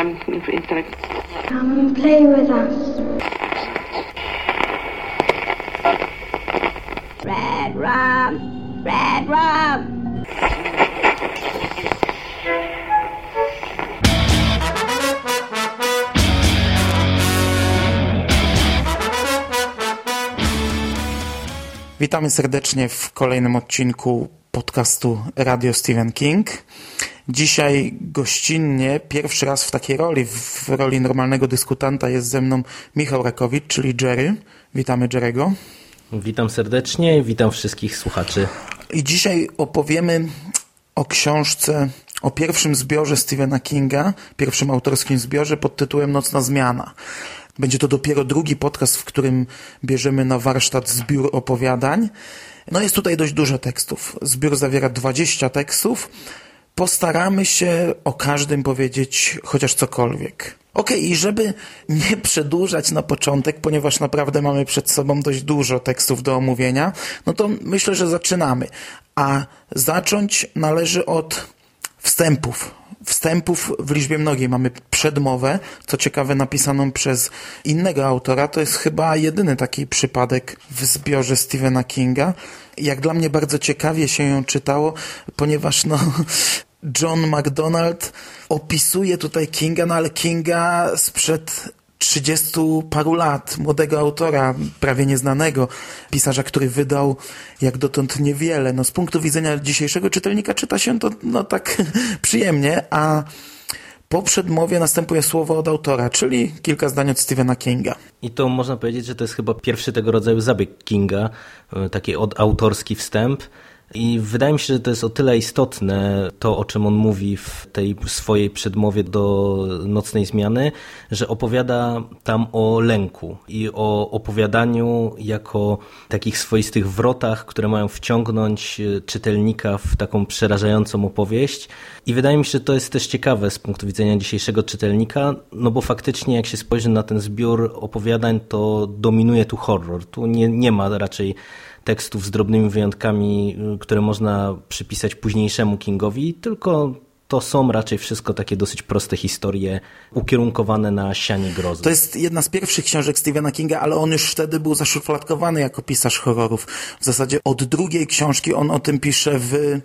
um, intellect. Come and play with us. Red rum, red rum. Witamy serdecznie w kolejnym odcinku podcastu Radio Stephen King. Dzisiaj gościnnie, pierwszy raz w takiej roli, w roli normalnego dyskutanta jest ze mną Michał Rakowicz, czyli Jerry. Witamy Jerego. Witam serdecznie, witam wszystkich słuchaczy. I dzisiaj opowiemy o książce, o pierwszym zbiorze Stephena Kinga, pierwszym autorskim zbiorze pod tytułem Nocna Zmiana. Będzie to dopiero drugi podcast, w którym bierzemy na warsztat zbiór opowiadań. No jest tutaj dość dużo tekstów. Zbiór zawiera 20 tekstów. Postaramy się o każdym powiedzieć chociaż cokolwiek. Okej, okay, i żeby nie przedłużać na początek, ponieważ naprawdę mamy przed sobą dość dużo tekstów do omówienia, no to myślę, że zaczynamy. A zacząć należy od wstępów. Wstępów w liczbie mnogiej. Mamy przedmowę, co ciekawe napisaną przez innego autora. To jest chyba jedyny taki przypadek w zbiorze Stephena Kinga. Jak dla mnie bardzo ciekawie się ją czytało, ponieważ no, John MacDonald opisuje tutaj Kinga, no ale Kinga sprzed 30 paru lat, młodego autora, prawie nieznanego, pisarza, który wydał jak dotąd niewiele. No, z punktu widzenia dzisiejszego czytelnika czyta się to no, tak przyjemnie, a po przedmowie następuje słowo od autora, czyli kilka zdań od Stephena Kinga. I to można powiedzieć, że to jest chyba pierwszy tego rodzaju zabieg Kinga, e, taki autorski wstęp. I wydaje mi się, że to jest o tyle istotne, to o czym on mówi w tej swojej przedmowie do nocnej zmiany, że opowiada tam o lęku i o opowiadaniu jako takich swoistych wrotach, które mają wciągnąć e, czytelnika w taką przerażającą opowieść. I wydaje mi się, że to jest też ciekawe z punktu widzenia dzisiejszego czytelnika, no bo faktycznie jak się spojrzy na ten zbiór opowiadań, to dominuje tu horror. Tu nie, nie ma raczej tekstów z drobnymi wyjątkami, y, które można przypisać późniejszemu Kingowi, tylko to są raczej wszystko takie dosyć proste historie, ukierunkowane na sianie grozy. To jest jedna z pierwszych książek Stephena Kinga, ale on już wtedy był zaszufladkowany jako pisarz horrorów. W zasadzie od drugiej książki on o tym pisze w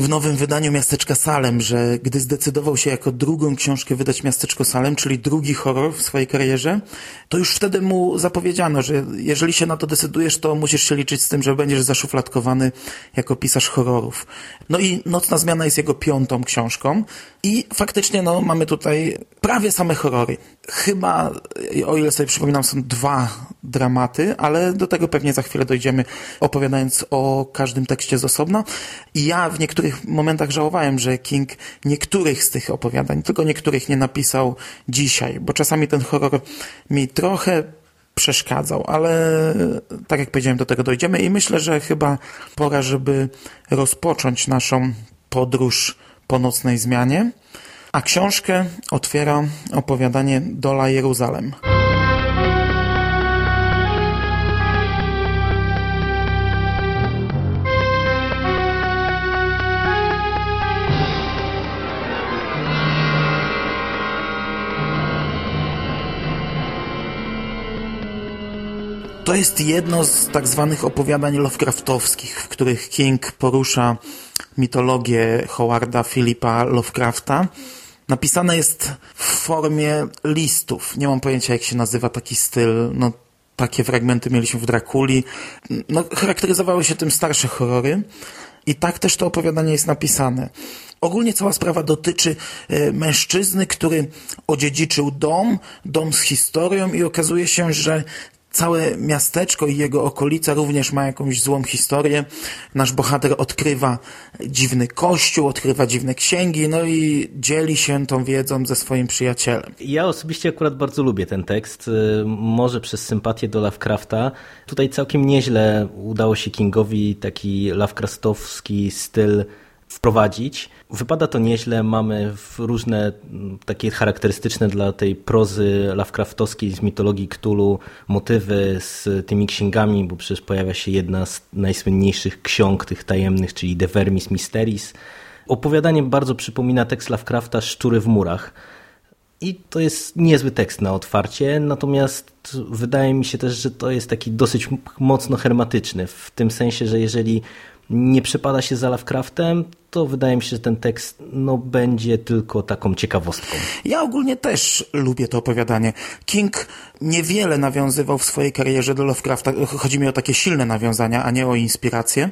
w nowym wydaniu Miasteczka Salem, że gdy zdecydował się jako drugą książkę wydać Miasteczko Salem, czyli drugi horror w swojej karierze, to już wtedy mu zapowiedziano, że jeżeli się na to decydujesz, to musisz się liczyć z tym, że będziesz zaszufladkowany jako pisarz horrorów. No i Nocna Zmiana jest jego piątą książką i faktycznie no, mamy tutaj prawie same horrory. Chyba, o ile sobie przypominam, są dwa dramaty, ale do tego pewnie za chwilę dojdziemy, opowiadając o każdym tekście z osobna. I ja w niektórych momentach żałowałem, że King niektórych z tych opowiadań, tylko niektórych nie napisał dzisiaj, bo czasami ten horror mi trochę przeszkadzał, ale tak jak powiedziałem, do tego dojdziemy i myślę, że chyba pora, żeby rozpocząć naszą podróż po nocnej zmianie, a książkę otwiera opowiadanie Dola Jeruzalem. To jest jedno z tak zwanych opowiadań Lovecraftowskich, w których King porusza mitologię Howarda Philippa Lovecrafta. Napisane jest w formie listów. Nie mam pojęcia, jak się nazywa taki styl. No, takie fragmenty mieliśmy w Drakuli. No, charakteryzowały się tym starsze horrory. I tak też to opowiadanie jest napisane. Ogólnie cała sprawa dotyczy e, mężczyzny, który odziedziczył dom, dom z historią i okazuje się, że Całe miasteczko i jego okolica również ma jakąś złą historię. Nasz bohater odkrywa dziwny kościół, odkrywa dziwne księgi, no i dzieli się tą wiedzą ze swoim przyjacielem. Ja osobiście akurat bardzo lubię ten tekst, y, może przez sympatię do Lovecrafta. Tutaj całkiem nieźle udało się Kingowi taki Lovecraftowski styl wprowadzić. Wypada to nieźle, mamy różne takie charakterystyczne dla tej prozy Lovecraftowskiej z mitologii Cthulhu motywy z tymi księgami, bo przecież pojawia się jedna z najsłynniejszych ksiąg tych tajemnych, czyli The Vermis Mysteries. Opowiadanie bardzo przypomina tekst Lovecrafta Szczury w murach. I to jest niezły tekst na otwarcie, natomiast wydaje mi się też, że to jest taki dosyć mocno hermetyczny, w tym sensie, że jeżeli nie przepada się za Lovecraftem, to wydaje mi się, że ten tekst no, będzie tylko taką ciekawostką. Ja ogólnie też lubię to opowiadanie. King niewiele nawiązywał w swojej karierze do Lovecrafta. Chodzi mi o takie silne nawiązania, a nie o inspirację.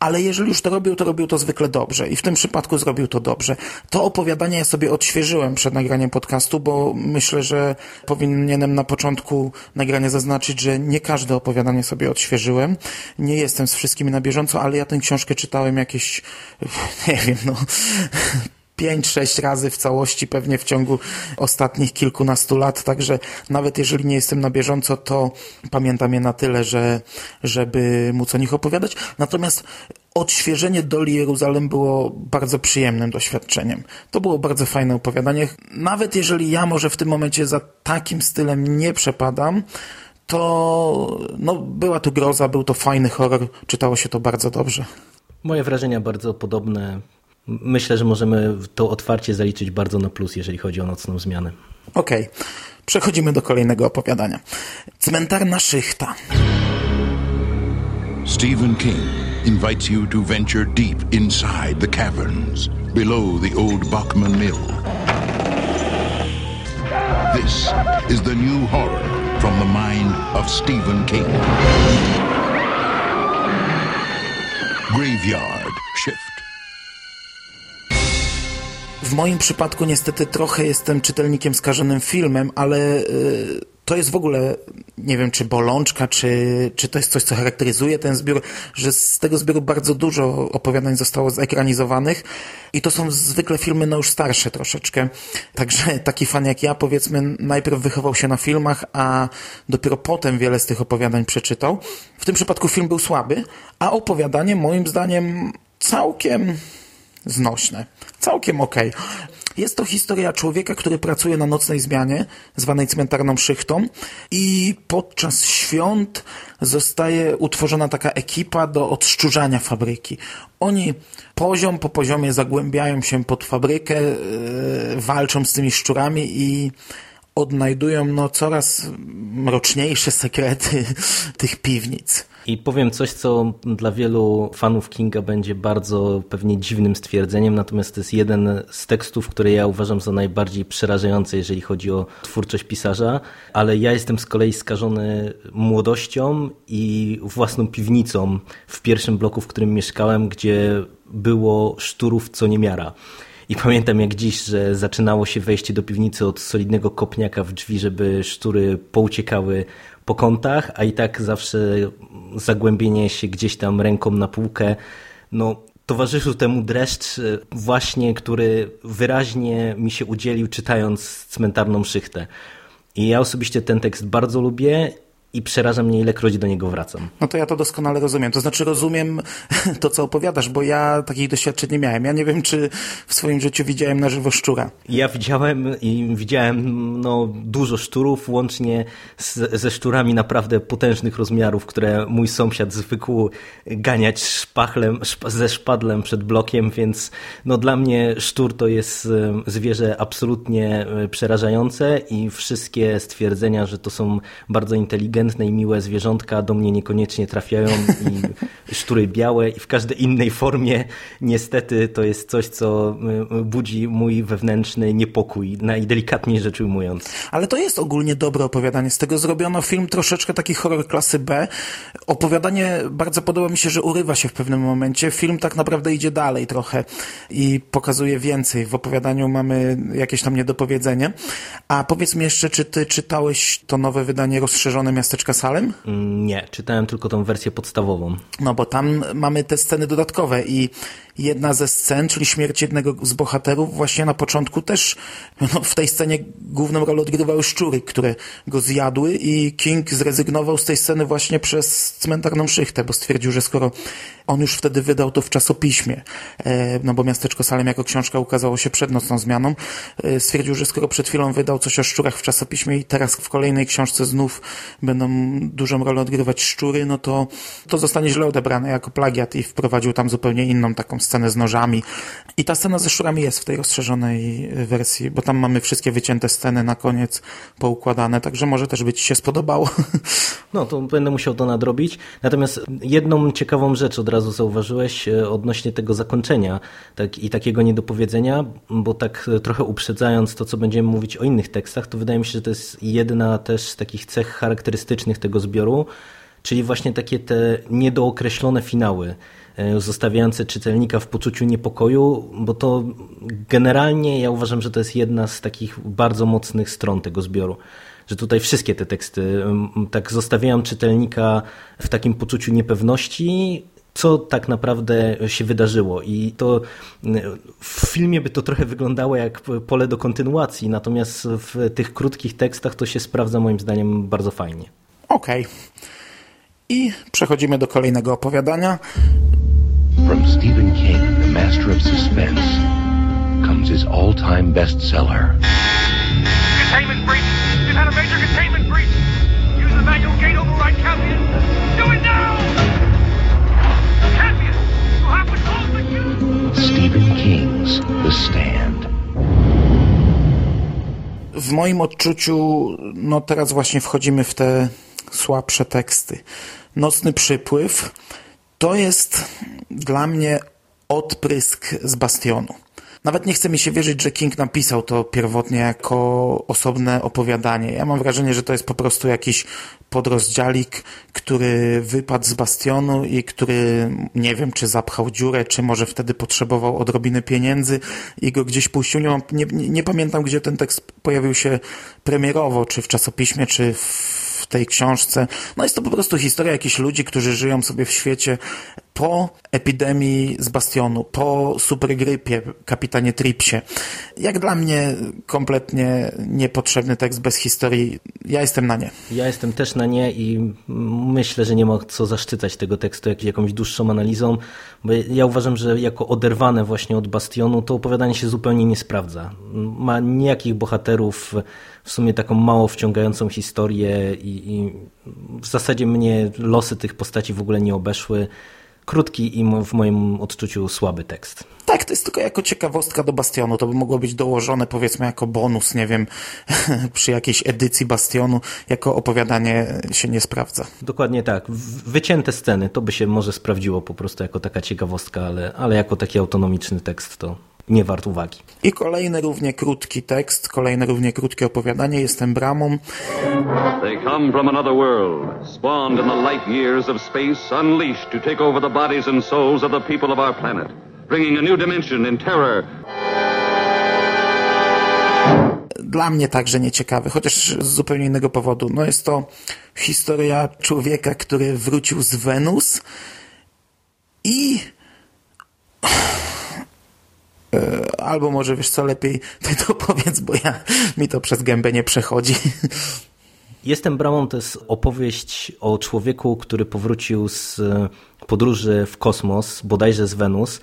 Ale jeżeli już to robił, to robił to zwykle dobrze. I w tym przypadku zrobił to dobrze. To opowiadanie ja sobie odświeżyłem przed nagraniem podcastu, bo myślę, że powinienem na początku nagrania zaznaczyć, że nie każde opowiadanie sobie odświeżyłem. Nie jestem z wszystkimi na bieżąco, ale ja tę książkę czytałem jakieś nie wiem, no, pięć, sześć razy w całości pewnie w ciągu ostatnich kilkunastu lat, także nawet jeżeli nie jestem na bieżąco, to pamiętam je na tyle, że, żeby móc o nich opowiadać. Natomiast odświeżenie Doli Jeruzalem było bardzo przyjemnym doświadczeniem. To było bardzo fajne opowiadanie. Nawet jeżeli ja może w tym momencie za takim stylem nie przepadam, to no, była to groza, był to fajny horror, czytało się to bardzo dobrze. Moje wrażenia bardzo podobne. Myślę, że możemy to otwarcie zaliczyć bardzo na plus, jeżeli chodzi o nocną zmianę. Okej, okay. przechodzimy do kolejnego opowiadania. Cmentarna szychta. Stephen King invites you to venture deep inside the caverns below the old Bachman Mill. This is the new horror from the mind of Stephen King. Graveyard Shift. W moim przypadku niestety trochę jestem czytelnikiem skażonym filmem, ale yy, to jest w ogóle, nie wiem, czy bolączka, czy, czy to jest coś, co charakteryzuje ten zbiór, że z tego zbioru bardzo dużo opowiadań zostało zekranizowanych i to są zwykle filmy no już starsze troszeczkę. Także taki fan jak ja, powiedzmy, najpierw wychował się na filmach, a dopiero potem wiele z tych opowiadań przeczytał. W tym przypadku film był słaby, a opowiadanie moim zdaniem całkiem znośne. Całkiem okej. Okay. Jest to historia człowieka, który pracuje na nocnej zmianie, zwanej cmentarną szychtą i podczas świąt zostaje utworzona taka ekipa do odszczurzania fabryki. Oni poziom po poziomie zagłębiają się pod fabrykę, yy, walczą z tymi szczurami i odnajdują no, coraz mroczniejsze sekrety tych piwnic. I powiem coś, co dla wielu fanów Kinga będzie bardzo pewnie dziwnym stwierdzeniem, natomiast to jest jeden z tekstów, które ja uważam za najbardziej przerażające, jeżeli chodzi o twórczość pisarza, ale ja jestem z kolei skażony młodością i własną piwnicą w pierwszym bloku, w którym mieszkałem, gdzie było szturów co niemiara. I pamiętam jak dziś, że zaczynało się wejście do piwnicy od solidnego kopniaka w drzwi, żeby sztury pouciekały po kątach, a i tak zawsze zagłębienie się gdzieś tam ręką na półkę, no towarzyszył temu dreszcz e, właśnie, który wyraźnie mi się udzielił czytając cmentarną szychtę. I ja osobiście ten tekst bardzo lubię i przeraża mnie, ilekroć do niego wracam. No to ja to doskonale rozumiem. To znaczy rozumiem to, co opowiadasz, bo ja takich doświadczeń nie miałem. Ja nie wiem, czy w swoim życiu widziałem na żywo szczura. Ja widziałem i widziałem no, dużo szczurów, łącznie z, ze szczurami naprawdę potężnych rozmiarów, które mój sąsiad zwykł ganiać szpachlem, szp ze szpadlem przed blokiem, więc no, dla mnie szczur to jest zwierzę absolutnie e, przerażające i wszystkie stwierdzenia, że to są bardzo inteligentne inteligentne i miłe zwierzątka do mnie niekoniecznie trafiają i sztury białe i w każdej innej formie niestety to jest coś, co y, budzi mój wewnętrzny niepokój, najdelikatniej rzecz ujmując. Ale to jest ogólnie dobre opowiadanie. Z tego zrobiono film troszeczkę taki horror klasy B. Opowiadanie bardzo podoba mi się, że urywa się w pewnym momencie. Film tak naprawdę idzie dalej trochę i pokazuje więcej. W opowiadaniu mamy jakieś tam niedopowiedzenie. A powiedz mi jeszcze, czy ty czytałeś to nowe wydanie rozszerzone Miasto miasteczka Salem? Nie, czytałem tylko tą wersję podstawową. No bo tam mamy te sceny dodatkowe i jedna ze scen, czyli śmierć jednego z bohaterów, właśnie na początku też no, w tej scenie główną rolę odgrywały szczury, które go zjadły i King zrezygnował z tej sceny właśnie przez cmentarną szychtę, bo stwierdził, że skoro on już wtedy wydał to w czasopiśmie, e, no bo Miasteczko Salem jako książka ukazało się przed nocną zmianą, e, stwierdził, że skoro przed chwilą wydał coś o szczurach w czasopiśmie i teraz w kolejnej książce znów będą dużą rolę odgrywać szczury, no to to zostanie źle odebrane jako plagiat i wprowadził tam zupełnie inną taką scenę scenę z nożami. I ta scena ze szczurami jest w tej rozszerzonej wersji, bo tam mamy wszystkie wycięte sceny na koniec poukładane, także może też by Ci się spodobało. No, to będę musiał to nadrobić. Natomiast jedną ciekawą rzecz od razu zauważyłeś e, odnośnie tego zakończenia tak, i takiego niedopowiedzenia, bo tak trochę uprzedzając to, co będziemy mówić o innych tekstach, to wydaje mi się, że to jest jedna też z takich cech charakterystycznych tego zbioru, czyli właśnie takie te niedookreślone finały. E, zostawiające czytelnika w poczuciu niepokoju, bo to generalnie ja uważam, że to jest jedna z takich bardzo mocnych stron tego zbioru. Że tutaj wszystkie te teksty tak zostawiają czytelnika w takim poczuciu niepewności, co tak naprawdę się wydarzyło. I to w filmie by to trochę wyglądało jak pole do kontynuacji, natomiast w tych krótkich tekstach to się sprawdza moim zdaniem bardzo fajnie. Okej. Okay. I przechodzimy do kolejnego opowiadania. From Stephen King, the master of suspense, comes his all-time bestseller. Containment breach! We've had a major containment breach! Use the manual gate override, Campion! Do it now! Campion! You have to close the queue! Stephen King's The Stand. W moim odczuciu, no teraz właśnie wchodzimy w te słabsze teksty. Nocny przypływ to jest dla mnie odprysk z Bastionu. Nawet nie chce mi się wierzyć, że King napisał to pierwotnie jako osobne opowiadanie. Ja mam wrażenie, że to jest po prostu jakiś podrozdziałik, który wypadł z bastionu i który nie wiem, czy zapchał dziurę, czy może wtedy potrzebował odrobiny pieniędzy i go gdzieś puścił. Nie, nie, nie pamiętam, gdzie ten tekst pojawił się premierowo, czy w czasopiśmie, czy w tej książce. No jest to po prostu historia jakichś ludzi, którzy żyją sobie w świecie po epidemii z Bastionu, po supergrypie, kapitanie Tripsie. Jak dla mnie kompletnie niepotrzebny tekst bez historii. Ja jestem na nie. Ja jestem też na nie i myślę, że nie ma co zaszczycać tego tekstu jakąś dłuższą analizą, bo ja uważam, że jako oderwane właśnie od Bastionu to opowiadanie się zupełnie nie sprawdza. Ma nijakich bohaterów, w sumie taką mało wciągającą historię i, i w zasadzie mnie losy tych postaci w ogóle nie obeszły krótki i w moim odczuciu słaby tekst. Tak, to jest tylko jako ciekawostka do Bastionu. To by mogło być dołożone powiedzmy jako bonus, nie wiem, przy jakiejś edycji Bastionu, jako opowiadanie się nie sprawdza. Dokładnie tak. Wycięte sceny, to by się może sprawdziło po prostu jako taka ciekawostka, ale, ale jako taki autonomiczny tekst to nie wart uwagi. I kolejny równie krótki tekst, kolejne równie krótkie opowiadanie. Jestem bramą. They come from another world, spawned in the light years of space, unleashed to take over the bodies and souls of the people of our planet, bringing a new dimension in terror. Dla mnie także nieciekawy, chociaż z zupełnie innego powodu. No jest to historia człowieka, który wrócił z Wenus i albo może wiesz co, lepiej ty to powiedz, bo ja, mi to przez gębę nie przechodzi. Jestem bramą to jest opowieść o człowieku, który powrócił z podróży w kosmos, bodajże z Wenus,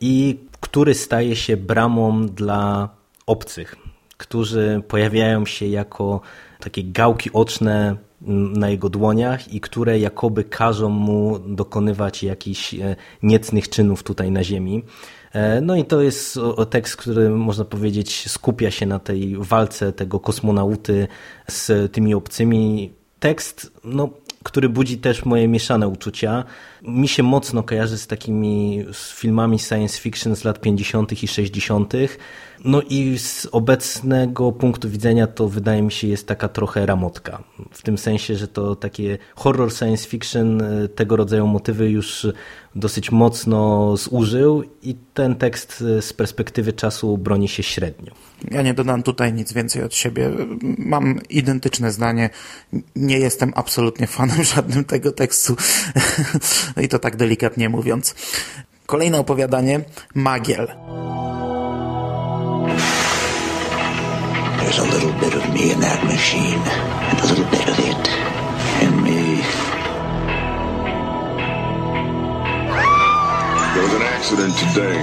i który staje się bramą dla obcych, którzy pojawiają się jako takie gałki oczne na jego dłoniach i które jakoby każą mu dokonywać jakichś e, niecnych czynów tutaj na Ziemi. E, no i to jest tekst, który można powiedzieć skupia się na tej walce tego kosmonauty z tymi obcymi. Tekst, no, który budzi też moje mieszane uczucia. Mi się mocno kojarzy z takimi filmami science fiction z lat 50. i 60. No i z obecnego punktu widzenia to wydaje mi się jest taka trochę ramotka. W tym sensie, że to takie horror science fiction e, tego rodzaju motywy już dosyć mocno zużył i ten tekst e, z perspektywy czasu broni się średnio. Ja nie dodam tutaj nic więcej od siebie. Mam identyczne zdanie. Nie jestem absolutnie fanem żadnym tego tekstu. I to tak delikatnie mówiąc. Kolejne opowiadanie. Magiel. There's a little bit of me in that machine, and a little bit of it in me. There was an accident today.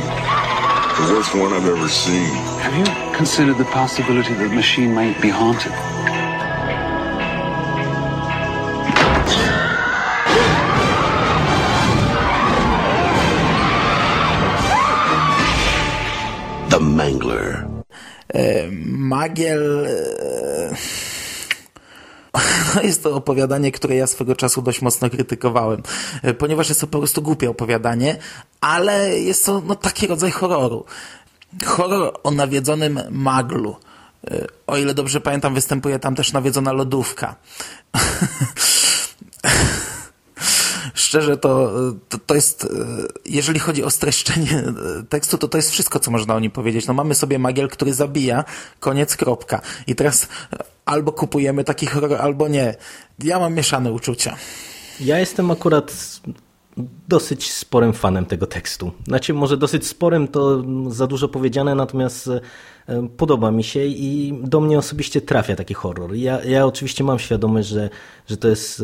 The worst one I've ever seen. Have you considered the possibility that the machine might be haunted? The Mangler. E, Magiel... No jest to opowiadanie, które ja swego czasu dość mocno krytykowałem, e, ponieważ jest to po prostu głupie opowiadanie, ale jest to no, taki rodzaj horroru. Horror o nawiedzonym maglu. O ile dobrze pamiętam, występuje tam też nawiedzona lodówka. Szczerze, to, to, to, jest, e, jeżeli chodzi o streszczenie tekstu, to to jest wszystko, co można o nim powiedzieć. No mamy sobie magiel, który zabija, koniec, kropka. I teraz albo kupujemy taki horror, albo nie. Ja mam mieszane uczucia. Ja jestem akurat dosyć sporym fanem tego tekstu. Znaczy, może dosyć sporym to za dużo powiedziane, natomiast e, podoba mi się i do mnie osobiście trafia taki horror. Ja, ja oczywiście mam świadomość, że, że to jest e,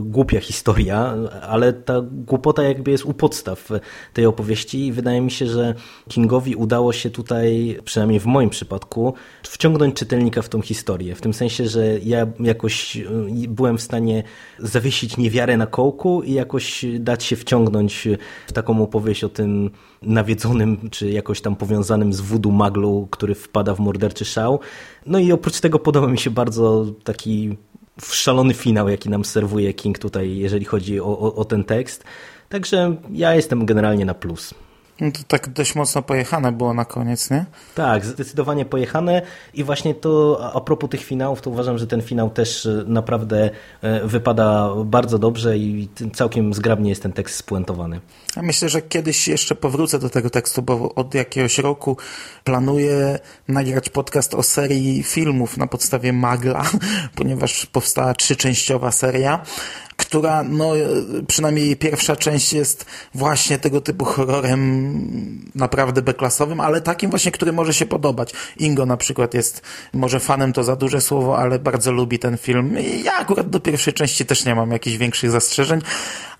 głupia historia, ale ta głupota jakby jest u podstaw tej opowieści i wydaje mi się, że Kingowi udało się tutaj, przynajmniej w moim przypadku, wciągnąć czytelnika w tą historię. W tym sensie, że ja jakoś e, byłem w stanie zawiesić niewiarę na kołku i jakoś dać się wciągnąć w taką opowieść o tym nawiedzonym, czy jakoś tam powiązanym z voodoo maglu, który wpada w morderczy szał. No i oprócz tego podoba mi się bardzo taki szalony finał, jaki nam serwuje King tutaj, jeżeli chodzi o, o, o ten tekst. Także ja jestem generalnie na plus. No to tak dość mocno pojechane było na koniec, nie? Tak, zdecydowanie pojechane i właśnie to a propos tych finałów, to uważam, że ten finał też e, naprawdę e, wypada bardzo dobrze i całkiem zgrabnie jest ten tekst spuentowany. Ja myślę, że kiedyś jeszcze powrócę do tego tekstu, bo od jakiegoś roku planuję nagrać podcast o serii filmów na podstawie Magla, ponieważ powstała trzyczęściowa seria która, no, przynajmniej jej pierwsza część jest właśnie tego typu horrorem naprawdę beklasowym, ale takim właśnie, który może się podobać. Ingo na przykład jest, może fanem to za duże słowo, ale bardzo lubi ten film. Ja akurat do pierwszej części też nie mam jakichś większych zastrzeżeń,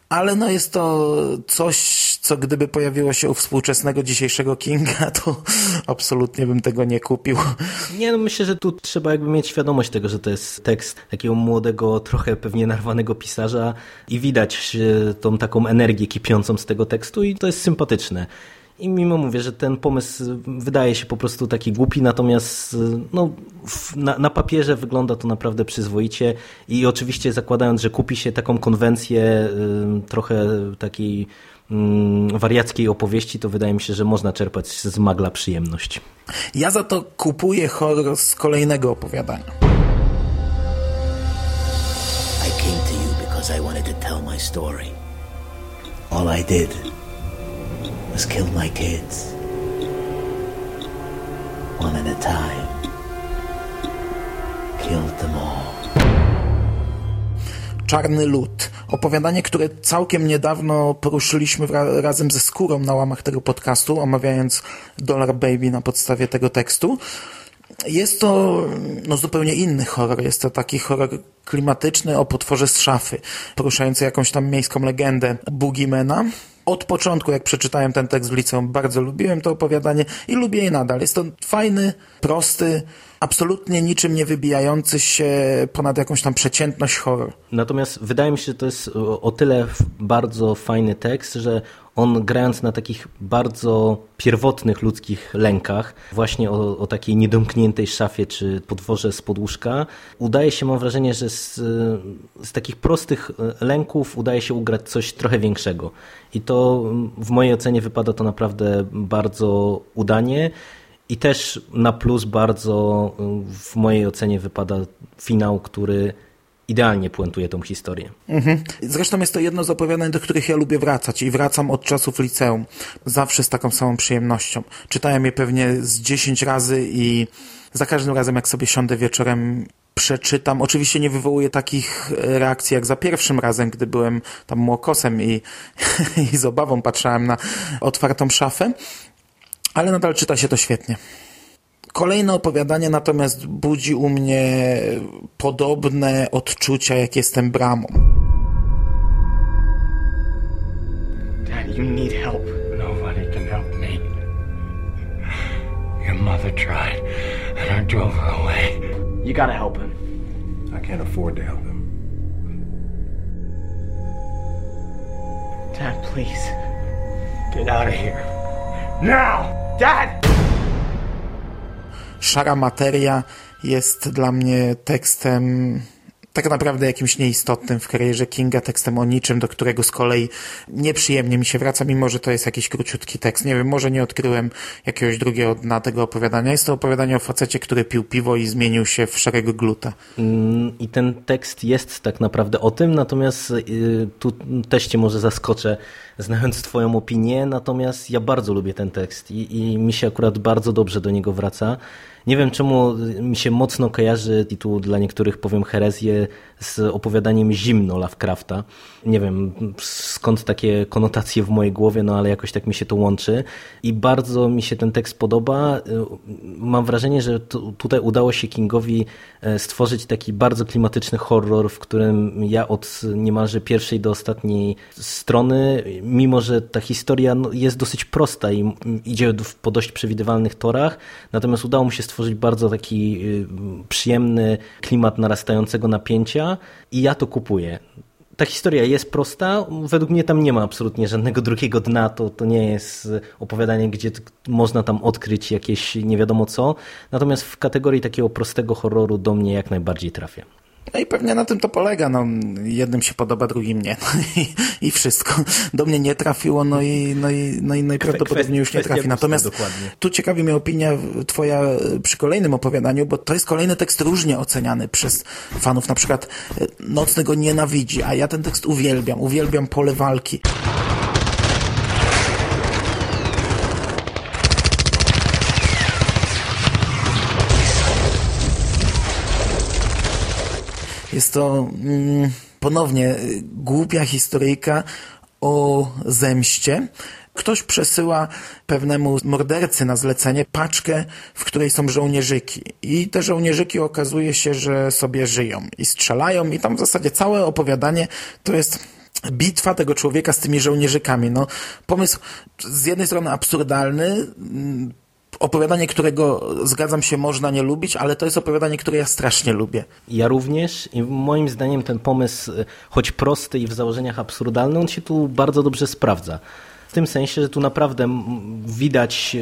ale no jest to coś, co gdyby pojawiło się u współczesnego dzisiejszego Kinga, to absolutnie bym tego nie kupił. Nie, no myślę, że tu trzeba jakby mieć świadomość tego, że to jest tekst takiego młodego, trochę pewnie narwanego pisarza i widać tą taką energię kipiącą z tego tekstu i to jest sympatyczne. I mimo mówię, że ten pomysł wydaje się po prostu taki głupi, natomiast no, na, na, papierze wygląda to naprawdę przyzwoicie i oczywiście zakładając, że kupi się taką konwencję y, trochę takiej wariackiej opowieści, to wydaje mi się, że można czerpać z magla przyjemność. Ja za to kupuję horror z kolejnego opowiadania. I came to you because I wanted to tell my story. All I did was kill my kids. One at a time. Killed them all. Czarny Lud. Opowiadanie, które całkiem niedawno poruszyliśmy ra razem ze skórą na łamach tego podcastu, omawiając Dollar Baby na podstawie tego tekstu. Jest to no, zupełnie inny horror. Jest to taki horror klimatyczny o potworze z szafy, poruszający jakąś tam miejską legendę Boogiemana od początku, jak przeczytałem ten tekst w liceum, bardzo lubiłem to opowiadanie i lubię je nadal. Jest to fajny, prosty, absolutnie niczym nie wybijający się ponad jakąś tam przeciętność horror. Natomiast wydaje mi się, że to jest o tyle bardzo fajny tekst, że on grając na takich bardzo pierwotnych ludzkich lękach, właśnie o, o takiej niedomkniętej szafie czy podworze z podłóżka, udaje się, mam wrażenie, że z, z takich prostych lęków udaje się ugrać coś trochę większego. I to w mojej ocenie wypada to naprawdę bardzo udanie. I też na plus bardzo w mojej ocenie wypada finał, który idealnie puentuje tą historię. Mhm. Zresztą jest to jedno z opowiadań, do których ja lubię wracać i wracam od czasów liceum. Zawsze z taką samą przyjemnością. Czytałem je pewnie z 10 razy i za każdym razem, jak sobie siądę wieczorem przeczytam. Oczywiście nie wywołuje takich reakcji jak za pierwszym razem, gdy byłem tam młokosem i, i z obawą patrzałem na otwartą szafę, ale nadal czyta się to świetnie. Kolejne opowiadanie natomiast budzi u mnie podobne odczucia, jak jestem bramą. Dad, you need help. Nobody can help me. Your mother tried, and I drove her away. You gotta help him. I can't afford to help him. Dad, please. Get out of here. Now! Dad! Szara materia jest dla mnie tekstem tak naprawdę jakimś neistotnym w karierze Kinga, tekstem o niczym, do którego z kolei nieprzyjemnie mi się wraca, mimo że to jest jakiś króciutki tekst. Nie wiem, może nie odkryłem jakiegoś drugiego dna tego opowiadania. Jest to opowiadanie o facecie, który pił piwo i zmienił się w szarego gluta. Mm, I ten tekst jest tak naprawdę o tym, natomiast y, tu też cię może zaskoczę, znając twoją opinię, natomiast ja bardzo lubię ten tekst i, i mi się akurat bardzo dobrze do niego wraca. Nie wiem czemu mi się mocno kojarzy tytuł dla niektórych powiem herezję z opowiadaniem Zimno Lovecrafta. Nie wiem skąd takie konotacje w mojej głowie, no ale jakoś tak mi się to łączy i bardzo mi się ten tekst podoba. Mam wrażenie, że tutaj udało się Kingowi e, stworzyć taki bardzo klimatyczny horror, w którym ja od niemalże pierwszej do ostatniej strony, mimo że ta historia no, jest dosyć prosta i idzie po dość przewidywalnych torach, natomiast udało mu się stworzyć bardzo taki y, przyjemny klimat narastającego napięcia i ja to kupuję. Ta historia jest prosta, według mnie tam nie ma absolutnie żadnego drugiego dna, to, to nie jest opowiadanie, gdzie można tam odkryć jakieś nie wiadomo co, natomiast w kategorii takiego prostego horroru do mnie jak najbardziej trafia. No i pewnie na tym to polega. No, jednym się podoba, drugim nie. No i, i wszystko. Do mnie nie trafiło, no i, no i, no i najprawdopodobniej już nie trafi. Natomiast tu ciekawi mnie opinia twoja przy kolejnym opowiadaniu, bo to jest kolejny tekst różnie oceniany przez fanów. Na przykład e, Nocny go nienawidzi, a ja ten tekst uwielbiam. Uwielbiam pole walki. Jest to mm, ponownie głupia historyjka o zemście. Ktoś przesyła pewnemu mordercy na zlecenie paczkę, w której są żołnierzyki. I te żołnierzyki okazuje się, że sobie żyją i strzelają i tam w zasadzie całe opowiadanie to jest bitwa tego człowieka z tymi żołnierzykami. No, pomysł z jednej strony absurdalny, opowiadanie, którego zgadzam się, można nie lubić, ale to jest opowiadanie, które ja strasznie lubię. Ja również i moim zdaniem ten pomysł, choć prosty i w założeniach absurdalny, on się tu bardzo dobrze sprawdza. W tym sensie, że tu naprawdę widać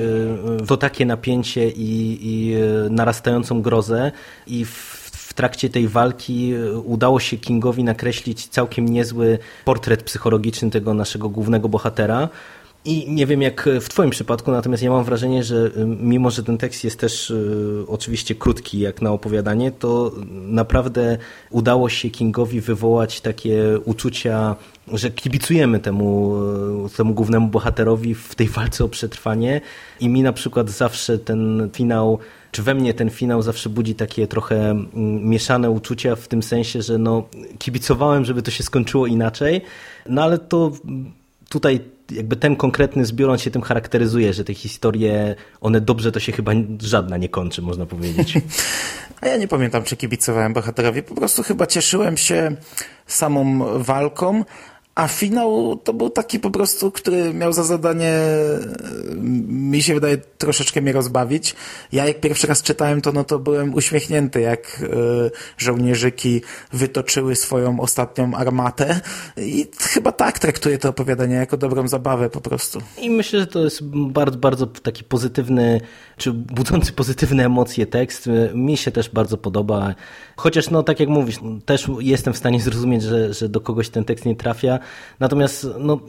e, to takie napięcie i, i e, narastającą grozę i w, w trakcie tej walki e, udało się Kingowi nakreślić całkiem niezły portret psychologiczny tego naszego głównego bohatera, i nie wiem jak w Twoim przypadku, natomiast ja mam wrażenie, że y, mimo, że ten tekst jest też y, oczywiście krótki jak na opowiadanie, to naprawdę udało się Kingowi wywołać takie uczucia, że kibicujemy temu, y, temu głównemu bohaterowi w tej walce o przetrwanie. I mi na przykład zawsze ten finał czy we mnie ten finał zawsze budzi takie trochę mm, mieszane uczucia w tym sensie, że no, kibicowałem, żeby to się skończyło inaczej, no ale to tutaj jakby ten konkretny zbiór, on się tym charakteryzuje, że te historie, one dobrze to się chyba żadna nie kończy, można powiedzieć. A ja nie pamiętam, czy kibicowałem bohaterowi. Po prostu chyba cieszyłem się samą walką, a finał to był taki po prostu, który miał za zadanie, mi się wydaje, troszeczkę mnie rozbawić. Ja jak pierwszy raz czytałem to, no to byłem uśmiechnięty, jak y, żołnierzyki wytoczyły swoją ostatnią armatę i chyba tak traktuję to opowiadanie, jako dobrą zabawę po prostu. I myślę, że to jest bardzo, bardzo taki pozytywny, czy budzący pozytywne emocje tekst. Mi się też bardzo podoba. Chociaż, no tak jak mówisz, też jestem w stanie zrozumieć, że, że do kogoś ten tekst nie trafia, Natomiast no,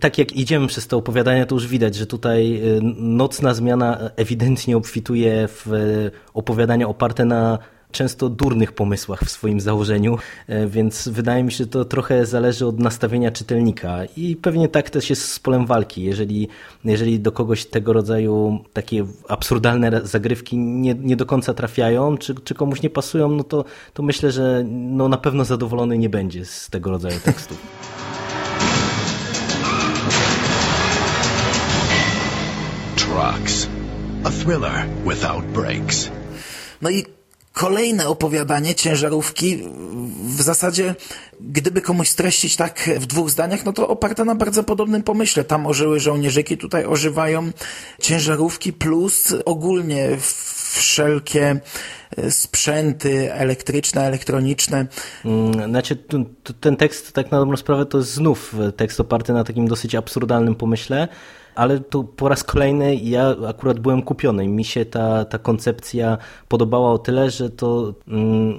tak jak idziemy przez to opowiadanie, to już widać, że tutaj y, nocna zmiana ewidentnie obfituje w y, opowiadania oparte na często durnych pomysłach w swoim założeniu, y, więc wydaje mi się, że to trochę zależy od nastawienia czytelnika i pewnie tak też jest z polem walki. Jeżeli, jeżeli do kogoś tego rodzaju takie absurdalne zagrywki nie, nie do końca trafiają, czy, czy komuś nie pasują, no to, to myślę, że no na pewno zadowolony nie będzie z tego rodzaju tekstów. Trucks. A thriller without brakes. No i kolejne opowiadanie ciężarówki w zasadzie, gdyby komuś streścić tak w dwóch zdaniach, no to oparte na bardzo podobnym pomyśle. Tam ożyły żołnierzyki, tutaj ożywają ciężarówki plus ogólnie wszelkie e, sprzęty elektryczne, elektroniczne. Mm, znaczy, ten tekst tak na dobrą sprawę to jest znów tekst oparty na takim dosyć absurdalnym pomyśle, ale tu po raz kolejny ja akurat byłem kupiony. Mi się ta, ta koncepcja podobała o tyle, że to... Mm,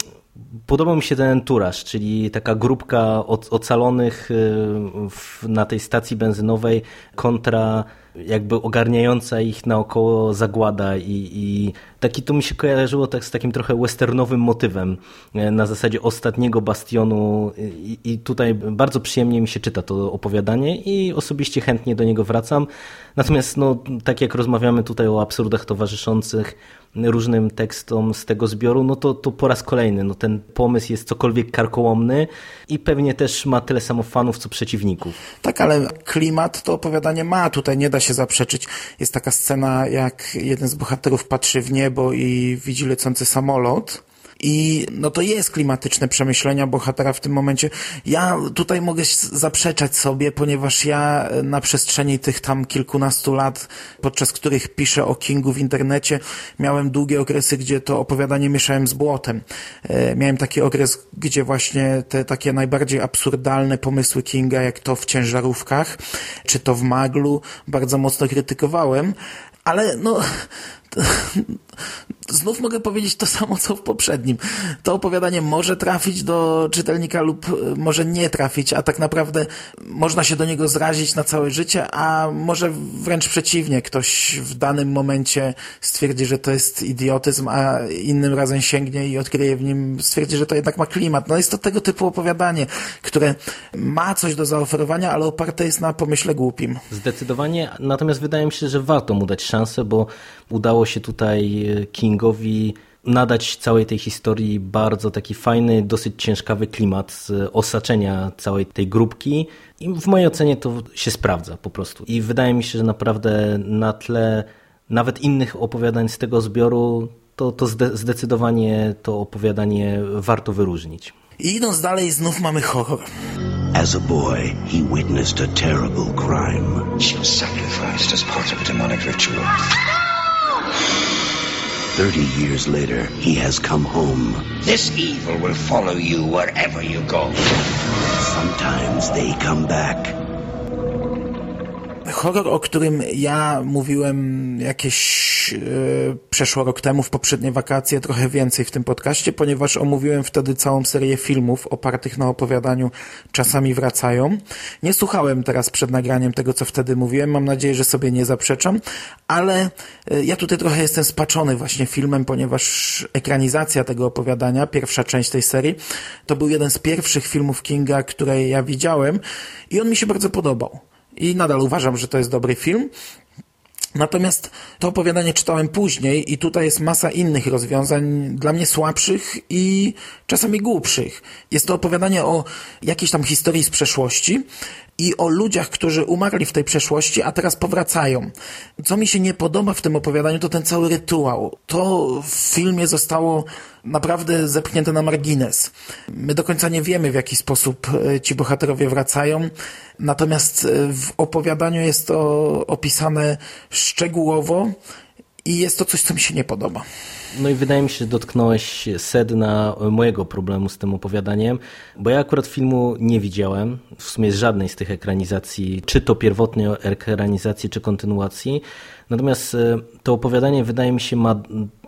Podobał mi się ten enturaż, czyli taka grupka ocalonych y, na tej stacji benzynowej kontra jakby ogarniająca ich naokoło zagłada i, i taki to mi się kojarzyło tak z takim trochę westernowym motywem e, na zasadzie ostatniego bastionu i, i tutaj bardzo przyjemnie mi się czyta to opowiadanie i osobiście chętnie do niego wracam. Natomiast no, tak jak rozmawiamy tutaj o absurdach towarzyszących różnym tekstom z tego zbioru, no to, to po raz kolejny no, ten pomysł jest cokolwiek karkołomny i pewnie też ma tyle samo fanów, co przeciwników. Tak, ale klimat to opowiadanie ma, tutaj nie da się zaprzeczyć. Jest taka scena, jak jeden z bohaterów patrzy w niebo i widzi lecący samolot i no to jest klimatyczne przemyślenia bohatera w tym momencie. Ja tutaj mogę zaprzeczać sobie, ponieważ ja na przestrzeni tych tam kilkunastu lat, podczas których piszę o Kingu w internecie, miałem długie okresy, gdzie to opowiadanie mieszałem z błotem. E, miałem taki okres, gdzie właśnie te takie najbardziej absurdalne pomysły Kinga, jak to w ciężarówkach, czy to w Maglu, bardzo mocno krytykowałem, ale no znów mogę powiedzieć to samo, co w poprzednim. To opowiadanie może trafić do czytelnika lub e, może nie trafić, a tak naprawdę można się do niego zrazić na całe życie, a może wręcz przeciwnie, ktoś w danym momencie stwierdzi, że to jest idiotyzm, a innym razem sięgnie i odkryje w nim, stwierdzi, że to jednak ma klimat. No jest to tego typu opowiadanie, które ma coś do zaoferowania, ale oparte jest na pomyśle głupim. Zdecydowanie, natomiast wydaje mi się, że warto mu dać szansę, bo udało się tutaj e, Kingowi nadać całej tej historii bardzo taki fajny, dosyć ciężkawy klimat z osaczenia całej tej grupki i w mojej ocenie to się sprawdza po prostu. I wydaje mi się, że naprawdę na tle nawet innych opowiadań z tego zbioru to, to zdecydowanie to opowiadanie warto wyróżnić. I idąc dalej, znów mamy horror. As a boy, he witnessed a terrible crime. She was sacrificed as part of a demonic ritual. 30 years later, he has come home. This evil will follow you wherever you go. Sometimes they come back. Horror, o którym ja mówiłem jakieś e, przeszło rok temu w poprzednie wakacje, trochę więcej w tym podcaście, ponieważ omówiłem wtedy całą serię filmów opartych na opowiadaniu Czasami wracają. Nie słuchałem teraz przed nagraniem tego, co wtedy mówiłem. Mam nadzieję, że sobie nie zaprzeczam, ale e, ja tutaj trochę jestem spaczony właśnie filmem, ponieważ ekranizacja tego opowiadania, pierwsza część tej serii, to był jeden z pierwszych filmów Kinga, które ja widziałem i on mi się bardzo podobał i nadal uważam, że to jest dobry film. Natomiast to opowiadanie czytałem później i tutaj jest masa innych rozwiązań, dla mnie słabszych i czasami głupszych. Jest to opowiadanie o jakiejś tam historii z przeszłości i o ludziach, którzy umarli w tej przeszłości, a teraz powracają. Co mi się nie podoba w tym opowiadaniu, to ten cały rytuał. To w filmie zostało naprawdę zepchnięte na margines. My do końca nie wiemy, w jaki sposób e, ci bohaterowie wracają, natomiast e, w opowiadaniu jest to opisane szczegółowo i jest to coś, co mi się nie podoba. No i wydaje mi się, że dotknąłeś sedna mojego problemu z tym opowiadaniem, bo ja akurat filmu nie widziałem, w sumie żadnej z tych ekranizacji, czy to pierwotnej ekranizacji, czy kontynuacji. Natomiast e, to opowiadanie wydaje mi się ma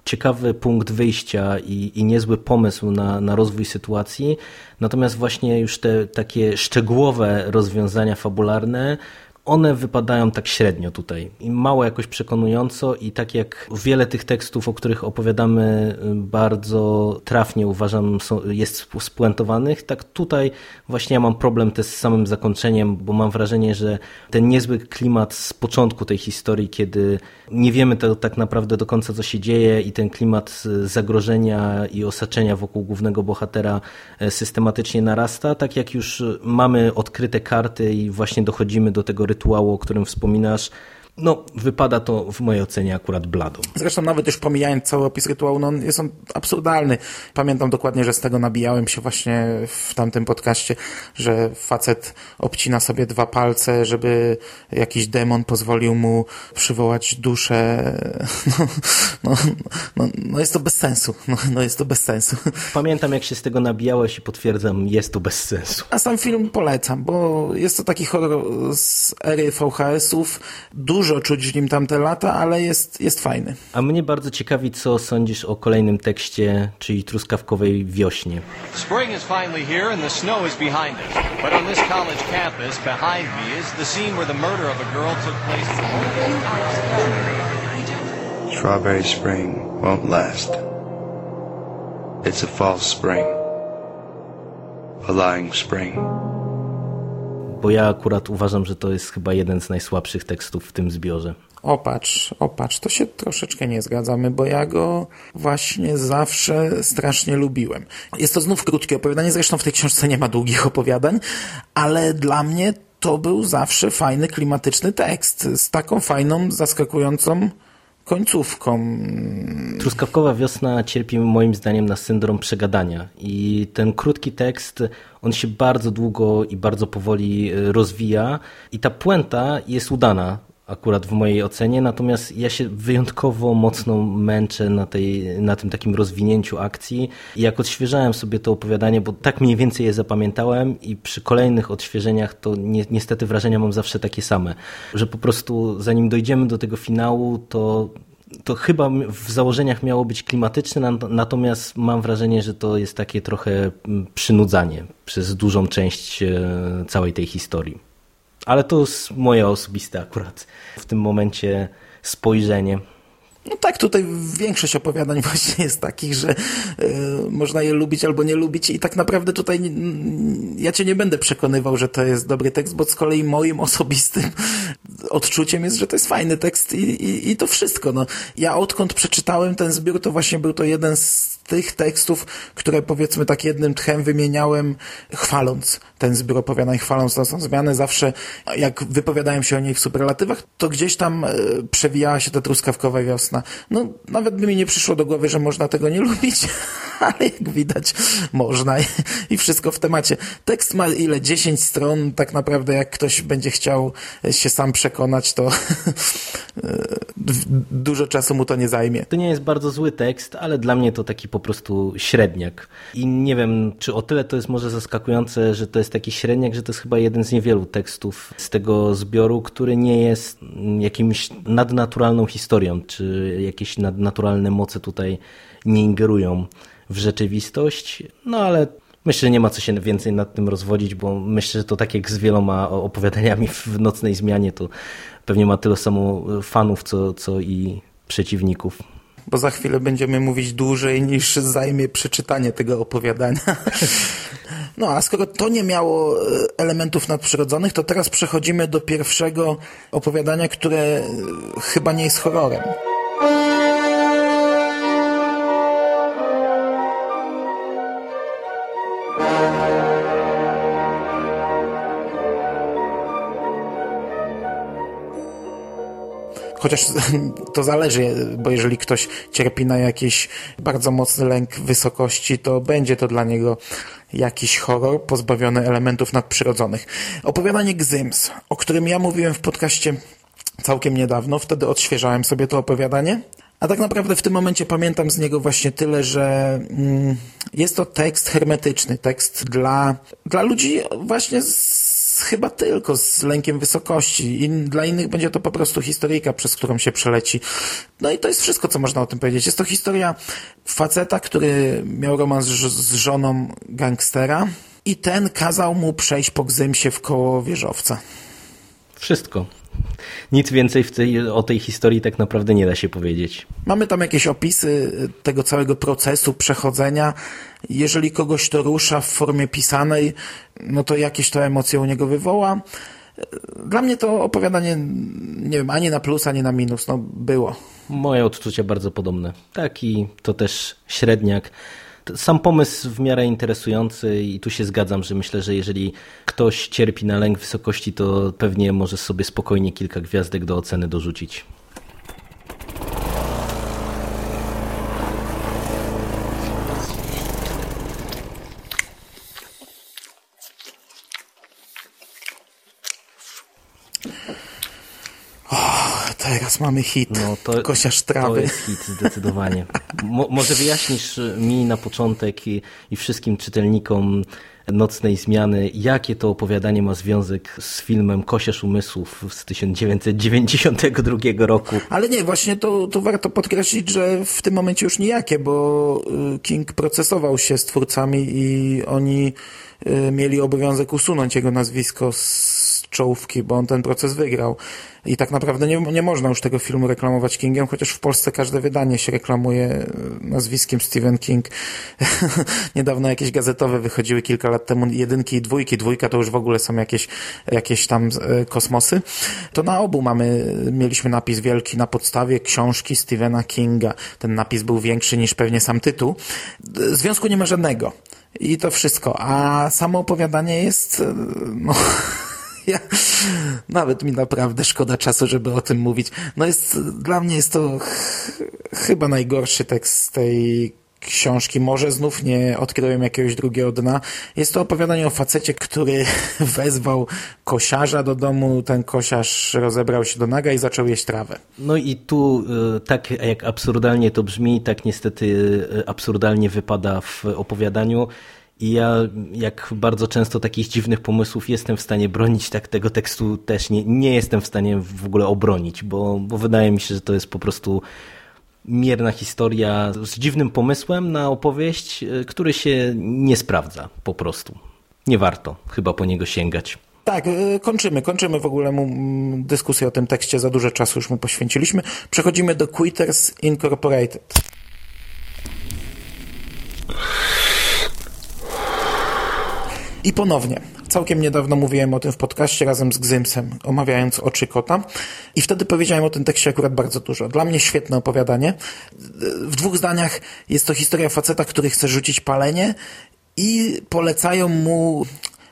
ciekawy punkt wyjścia i, i niezły pomysł na, na rozwój sytuacji. Natomiast właśnie już te takie szczegółowe rozwiązania fabularne one wypadają tak średnio tutaj. I mało jakoś przekonująco i tak jak wiele tych tekstów, o których opowiadamy y, bardzo trafnie uważam jest spuentowanych, tak tutaj właśnie ja mam problem też z samym zakończeniem, bo mam wrażenie, że ten niezły klimat z początku tej historii, kiedy nie wiemy to tak naprawdę do końca co się dzieje i ten klimat zagrożenia i osaczenia wokół głównego bohatera e, systematycznie narasta, tak jak już mamy odkryte karty i właśnie dochodzimy do tego rytuału, o którym wspominasz, no, wypada to w mojej ocenie akurat blado. Zresztą nawet już pomijając cały opis rytuału, no jest on absurdalny. Pamiętam dokładnie, że z tego nabijałem się właśnie w tamtym podcaście, że facet obcina sobie dwa palce, żeby jakiś demon pozwolił mu przywołać duszę. No, no, no, no jest to bez sensu. No, no jest to bez sensu. Pamiętam, jak się z tego nabijałeś i potwierdzam, jest to bez sensu. A sam film polecam, bo jest to taki horror z ery VHS-ów. Dużo czuć w nim tamte lata, ale jest, jest fajny. A mnie bardzo ciekawi, co sądzisz o kolejnym tekście, czyli truskawkowej wiośnie. Spring is finally here and the snow is behind us. But on this college campus, behind me is the scene where the murder of a girl took place. Strawberry spring won't last. It's a false spring. A lying spring. Bo ja akurat uważam, że to jest chyba jeden z najsłabszych tekstów w tym zbiorze. Opatrz, opatrz, to się troszeczkę nie zgadzamy, bo ja go właśnie zawsze strasznie lubiłem. Jest to znów krótkie opowiadanie, zresztą w tej książce nie ma długich opowiadań, ale dla mnie to był zawsze fajny, klimatyczny tekst z taką fajną, zaskakującą końcówką. Truskawkowa wiosna cierpi moim zdaniem na syndrom przegadania i ten krótki tekst, on się bardzo długo i bardzo powoli rozwija i ta puenta jest udana akurat w mojej ocenie, natomiast ja się wyjątkowo mocno męczę na, tej, na tym takim rozwinięciu akcji i jak odświeżałem sobie to opowiadanie, bo tak mniej więcej je zapamiętałem i przy kolejnych odświeżeniach to ni niestety wrażenia mam zawsze takie same, że po prostu zanim dojdziemy do tego finału, to to chyba w założeniach miało być klimatyczne, natomiast mam wrażenie, że to jest takie trochę przynudzanie przez dużą część całej tej historii. Ale to jest moje osobiste akurat w tym momencie spojrzenie. No tak, tutaj większość opowiadań właśnie jest takich, że y, można je lubić albo nie lubić i tak naprawdę tutaj ja cię nie będę przekonywał, że to jest dobry tekst, bo z kolei moim osobistym odczuciem jest, że to jest fajny tekst i, i, i to wszystko. No, ja odkąd przeczytałem ten zbiór, to właśnie był to jeden z tych tekstów, które powiedzmy tak jednym tchem wymieniałem, chwaląc ten zbiór opowiadań, chwaląc tą zmianę. Zawsze jak wypowiadałem się o niej w superlatywach, to gdzieś tam e, przewijała się ta truskawkowa wiosna. No, nawet by mi nie przyszło do głowy, że można tego nie lubić, ale jak widać, można i wszystko w temacie. Tekst ma ile? 10 stron. Tak naprawdę jak ktoś będzie chciał się sam przekonać, to dużo czasu mu to nie zajmie. To nie jest bardzo zły tekst, ale dla mnie to taki po prostu średniak. I nie wiem, czy o tyle to jest może zaskakujące, że to jest taki średniak, że to jest chyba jeden z niewielu tekstów z tego zbioru, który nie jest jakimś nadnaturalną historią, czy jakieś nadnaturalne moce tutaj nie ingerują w rzeczywistość. No ale Myślę, że nie ma co się więcej nad tym rozwodzić, bo myślę, że to tak jak z wieloma opowiadaniami w nocnej zmianie, to pewnie ma tyle samo fanów, co, co i przeciwników. Bo za chwilę będziemy mówić dłużej niż zajmie przeczytanie tego opowiadania. No a skoro to nie miało e, elementów nadprzyrodzonych, to teraz przechodzimy do pierwszego opowiadania, które e, chyba nie jest horrorem. Chociaż to zależy, bo jeżeli ktoś cierpi na jakiś bardzo mocny lęk wysokości, to będzie to dla niego jakiś horror pozbawiony elementów nadprzyrodzonych. Opowiadanie Gzyms, o którym ja mówiłem w podcaście całkiem niedawno, wtedy odświeżałem sobie to opowiadanie. A tak naprawdę w tym momencie pamiętam z niego właśnie tyle, że mm, jest to tekst hermetyczny, tekst dla, dla ludzi właśnie z chyba tylko z lękiem wysokości. I dla innych będzie to po prostu historyjka, przez którą się przeleci. No i to jest wszystko, co można o tym powiedzieć. Jest to historia faceta, który miał romans z żoną gangstera i ten kazał mu przejść po gzymsie w koło wieżowca. Wszystko. Nic więcej tej, o tej historii tak naprawdę nie da się powiedzieć. Mamy tam jakieś opisy tego całego procesu przechodzenia. Jeżeli kogoś to rusza w formie pisanej, no to jakieś to emocje u niego wywoła. Dla mnie to opowiadanie, nie wiem, ani na plus, ani na minus, no było. Moje odczucia bardzo podobne. Taki to też średniak. Sam pomysł w miarę interesujący i tu się zgadzam, że myślę, że jeżeli ktoś cierpi na lęk wysokości, to pewnie może sobie spokojnie kilka gwiazdek do oceny dorzucić. Teraz mamy hit. No to, trawy. To jest hit, zdecydowanie. Mo, może wyjaśnisz mi na początek i, i wszystkim czytelnikom Nocnej Zmiany, jakie to opowiadanie ma związek z filmem Kosiarz Umysłów z 1992 roku. Ale nie, właśnie to, to warto podkreślić, że w tym momencie już nijakie, bo y, King procesował się z twórcami i oni y, mieli obowiązek usunąć jego nazwisko z czołówki, bo on ten proces wygrał. I tak naprawdę nie, nie można już tego filmu reklamować Kingiem, chociaż w Polsce każde wydanie się reklamuje e, nazwiskiem Stephen King. Niedawno jakieś gazetowe wychodziły kilka lat temu, jedynki i dwójki. Dwójka to już w ogóle są jakieś, jakieś tam e, kosmosy. To na obu mamy, mieliśmy napis wielki na podstawie książki Stephena Kinga. Ten napis był większy niż pewnie sam tytuł. Związku nie ma żadnego. I to wszystko. A samo opowiadanie jest, e, no, ja, nawet mi naprawdę szkoda czasu, żeby o tym mówić. No jest, dla mnie jest to ch chyba najgorszy tekst tej książki. Może znów nie odkryłem jakiegoś drugiego dna. Jest to opowiadanie o facecie, który wezwał kosiarza do domu. Ten kosiarz rozebrał się do naga i zaczął jeść trawę. No i tu e, tak jak absurdalnie to brzmi, tak niestety e, absurdalnie wypada w opowiadaniu. I ja, jak bardzo często takich dziwnych pomysłów jestem w stanie bronić, tak tego tekstu też nie, nie jestem w stanie w ogóle obronić, bo, bo wydaje mi się, że to jest po prostu mierna historia z dziwnym pomysłem na opowieść, e, który się nie sprawdza po prostu. Nie warto chyba po niego sięgać. Tak, e, kończymy. Kończymy w ogóle mu dyskusję o tym tekście. Za dużo czasu już mu poświęciliśmy. Przechodzimy do Quitters Incorporated. I ponownie, całkiem niedawno mówiłem o tym w podcaście razem z Gzymsem, omawiając Oczy Kota i wtedy powiedziałem o tym tekście akurat bardzo dużo. Dla mnie świetne opowiadanie. W dwóch zdaniach jest to historia faceta, który chce rzucić palenie i polecają mu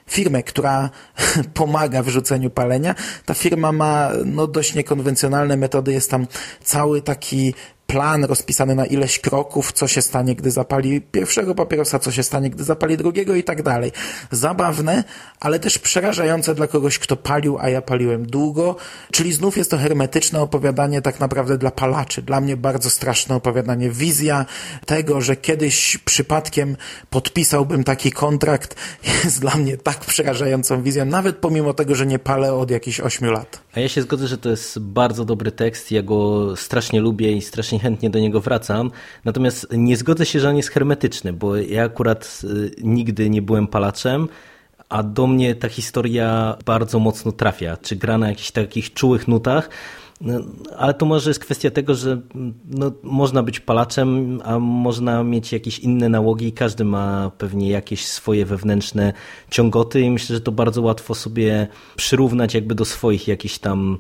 firmę, która pomaga w rzuceniu palenia. Ta firma ma no, dość niekonwencjonalne metody. Jest tam cały taki plan rozpisany na ileś kroków, co się stanie, gdy zapali pierwszego papierosa, co się stanie, gdy zapali drugiego i tak dalej. Zabawne, ale też przerażające dla kogoś, kto palił, a ja paliłem długo, czyli znów jest to hermetyczne opowiadanie tak naprawdę dla palaczy. Dla mnie bardzo straszne opowiadanie. Wizja tego, że kiedyś przypadkiem podpisałbym taki kontrakt jest dla mnie tak przerażającą wizją, nawet pomimo tego, że nie palę od jakichś ośmiu lat. A ja się zgodzę, że to jest bardzo dobry tekst, ja go strasznie lubię i strasznie chętnie do niego wracam. Natomiast nie zgodzę się, że on jest hermetyczny, bo ja akurat y, nigdy nie byłem palaczem, a do mnie ta historia bardzo mocno trafia, czy gra na jakichś takich czułych nutach. No, ale to może jest kwestia tego, że no, można być palaczem, a można mieć jakieś inne nałogi. Każdy ma pewnie jakieś swoje wewnętrzne ciągoty i myślę, że to bardzo łatwo sobie przyrównać jakby do swoich jakichś tam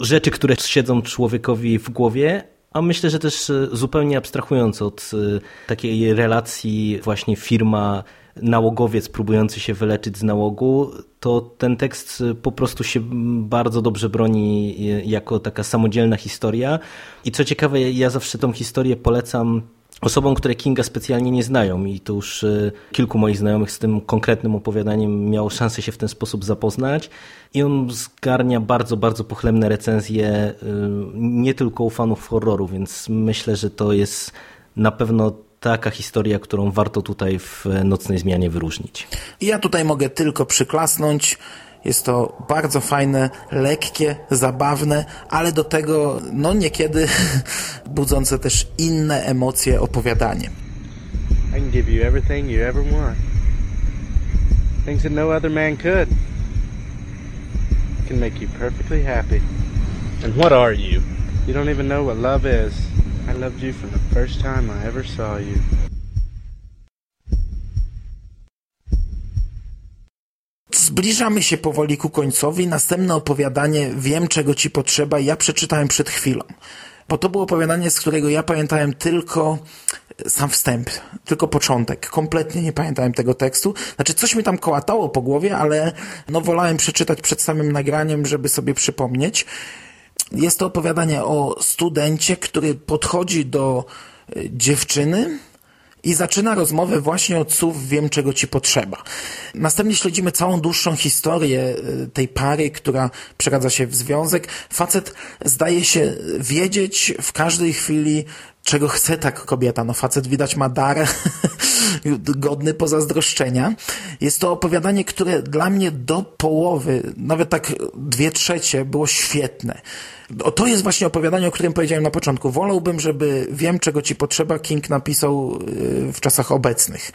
rzeczy, które siedzą człowiekowi w głowie, a myślę, że też e, zupełnie abstrahując od e, takiej relacji właśnie firma nałogowiec próbujący się wyleczyć z nałogu, to ten tekst e, po prostu się bardzo dobrze broni jako taka samodzielna historia. I co ciekawe, ja zawsze tą historię polecam osobom, które Kinga specjalnie nie znają i to już e, kilku moich znajomych z tym konkretnym opowiadaniem miało szansę się w ten sposób zapoznać i on zgarnia bardzo, bardzo pochlebne recenzje nie tylko u fanów horroru, więc myślę, że to jest na pewno taka historia, którą warto tutaj w Nocnej Zmianie wyróżnić. Ja tutaj mogę tylko przyklasnąć. Jest to bardzo fajne, lekkie, zabawne, ale do tego, no niekiedy budzące też inne emocje opowiadanie. I can give you everything you ever want. Things that no other man could. I can make you perfectly happy. And what are you? You don't even know what love is. I loved you from the first time I ever saw you. Zbliżamy się powoli ku końcowi. Następne opowiadanie Wiem, czego ci potrzeba. Ja przeczytałem przed chwilą. bo to było opowiadanie, z którego ja pamiętałem tylko sam wstęp, tylko początek. Kompletnie nie pamiętałem tego tekstu. Znaczy, coś mi tam kołatało po głowie, ale no wolałem przeczytać przed samym nagraniem, żeby sobie przypomnieć. Jest to opowiadanie o studencie, który podchodzi do y, dziewczyny, i zaczyna rozmowę właśnie od słów wiem, czego ci potrzeba. Następnie śledzimy całą dłuższą historię y, tej pary, która przeradza się w związek. Facet zdaje się wiedzieć w każdej chwili, czego chce ta kobieta. No facet widać ma dar godny pozazdroszczenia. Jest to opowiadanie, które dla mnie do połowy, nawet tak dwie trzecie było świetne. O, to jest właśnie opowiadanie, o którym powiedziałem na początku. Wolałbym, żeby wiem, czego ci potrzeba, King napisał y, w czasach obecnych.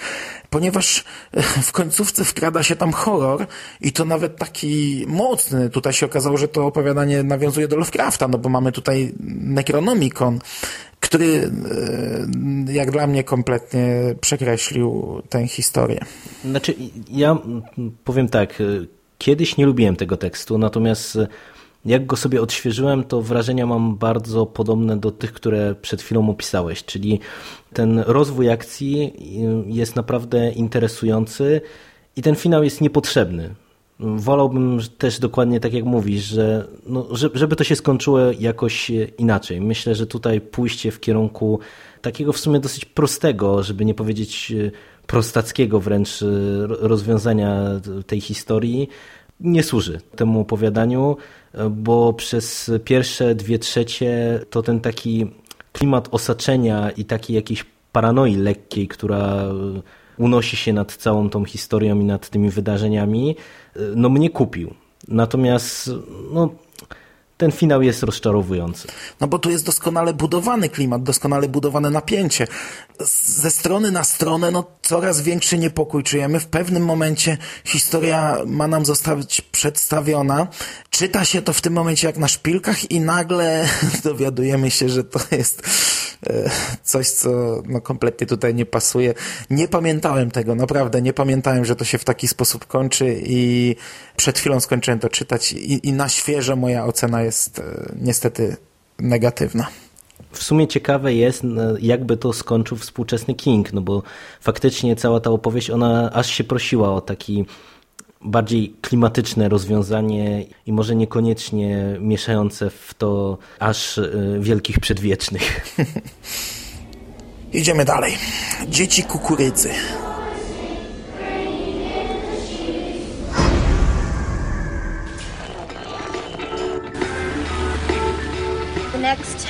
Ponieważ y, w końcówce wkrada się tam horror i to nawet taki mocny. Tutaj się okazało, że to opowiadanie nawiązuje do Lovecrafta, no bo mamy tutaj Necronomicon, który y, jak dla mnie kompletnie przekreślił tę historię. Znaczy, ja powiem tak, kiedyś nie lubiłem tego tekstu, natomiast jak go sobie odświeżyłem, to wrażenia mam bardzo podobne do tych, które przed chwilą opisałeś, czyli ten rozwój akcji jest naprawdę interesujący i ten finał jest niepotrzebny. Wolałbym też dokładnie tak jak mówisz, że no, żeby to się skończyło jakoś inaczej. Myślę, że tutaj pójście w kierunku takiego w sumie dosyć prostego, żeby nie powiedzieć prostackiego wręcz rozwiązania tej historii, nie służy temu opowiadaniu, bo przez pierwsze dwie trzecie to ten taki klimat osaczenia i takiej jakiejś paranoi lekkiej, która unosi się nad całą tą historią i nad tymi wydarzeniami, no mnie kupił. Natomiast no, ten finał jest rozczarowujący. No bo tu jest doskonale budowany klimat, doskonale budowane napięcie. Ze strony na stronę no, coraz większy niepokój czujemy. W pewnym momencie historia ma nam zostać przedstawiona. Czyta się to w tym momencie jak na szpilkach i nagle dowiadujemy się, że to jest e, coś, co no, kompletnie tutaj nie pasuje. Nie pamiętałem tego, naprawdę nie pamiętałem, że to się w taki sposób kończy i przed chwilą skończyłem to czytać i, i na świeżo moja ocena jest e, niestety negatywna. W sumie ciekawe jest, jakby to skończył współczesny King, no bo faktycznie cała ta opowieść, ona aż się prosiła o taki bardziej klimatyczne rozwiązanie i może niekoniecznie mieszające w to aż e, wielkich przedwiecznych. Idziemy dalej. Dzieci kukurydzy.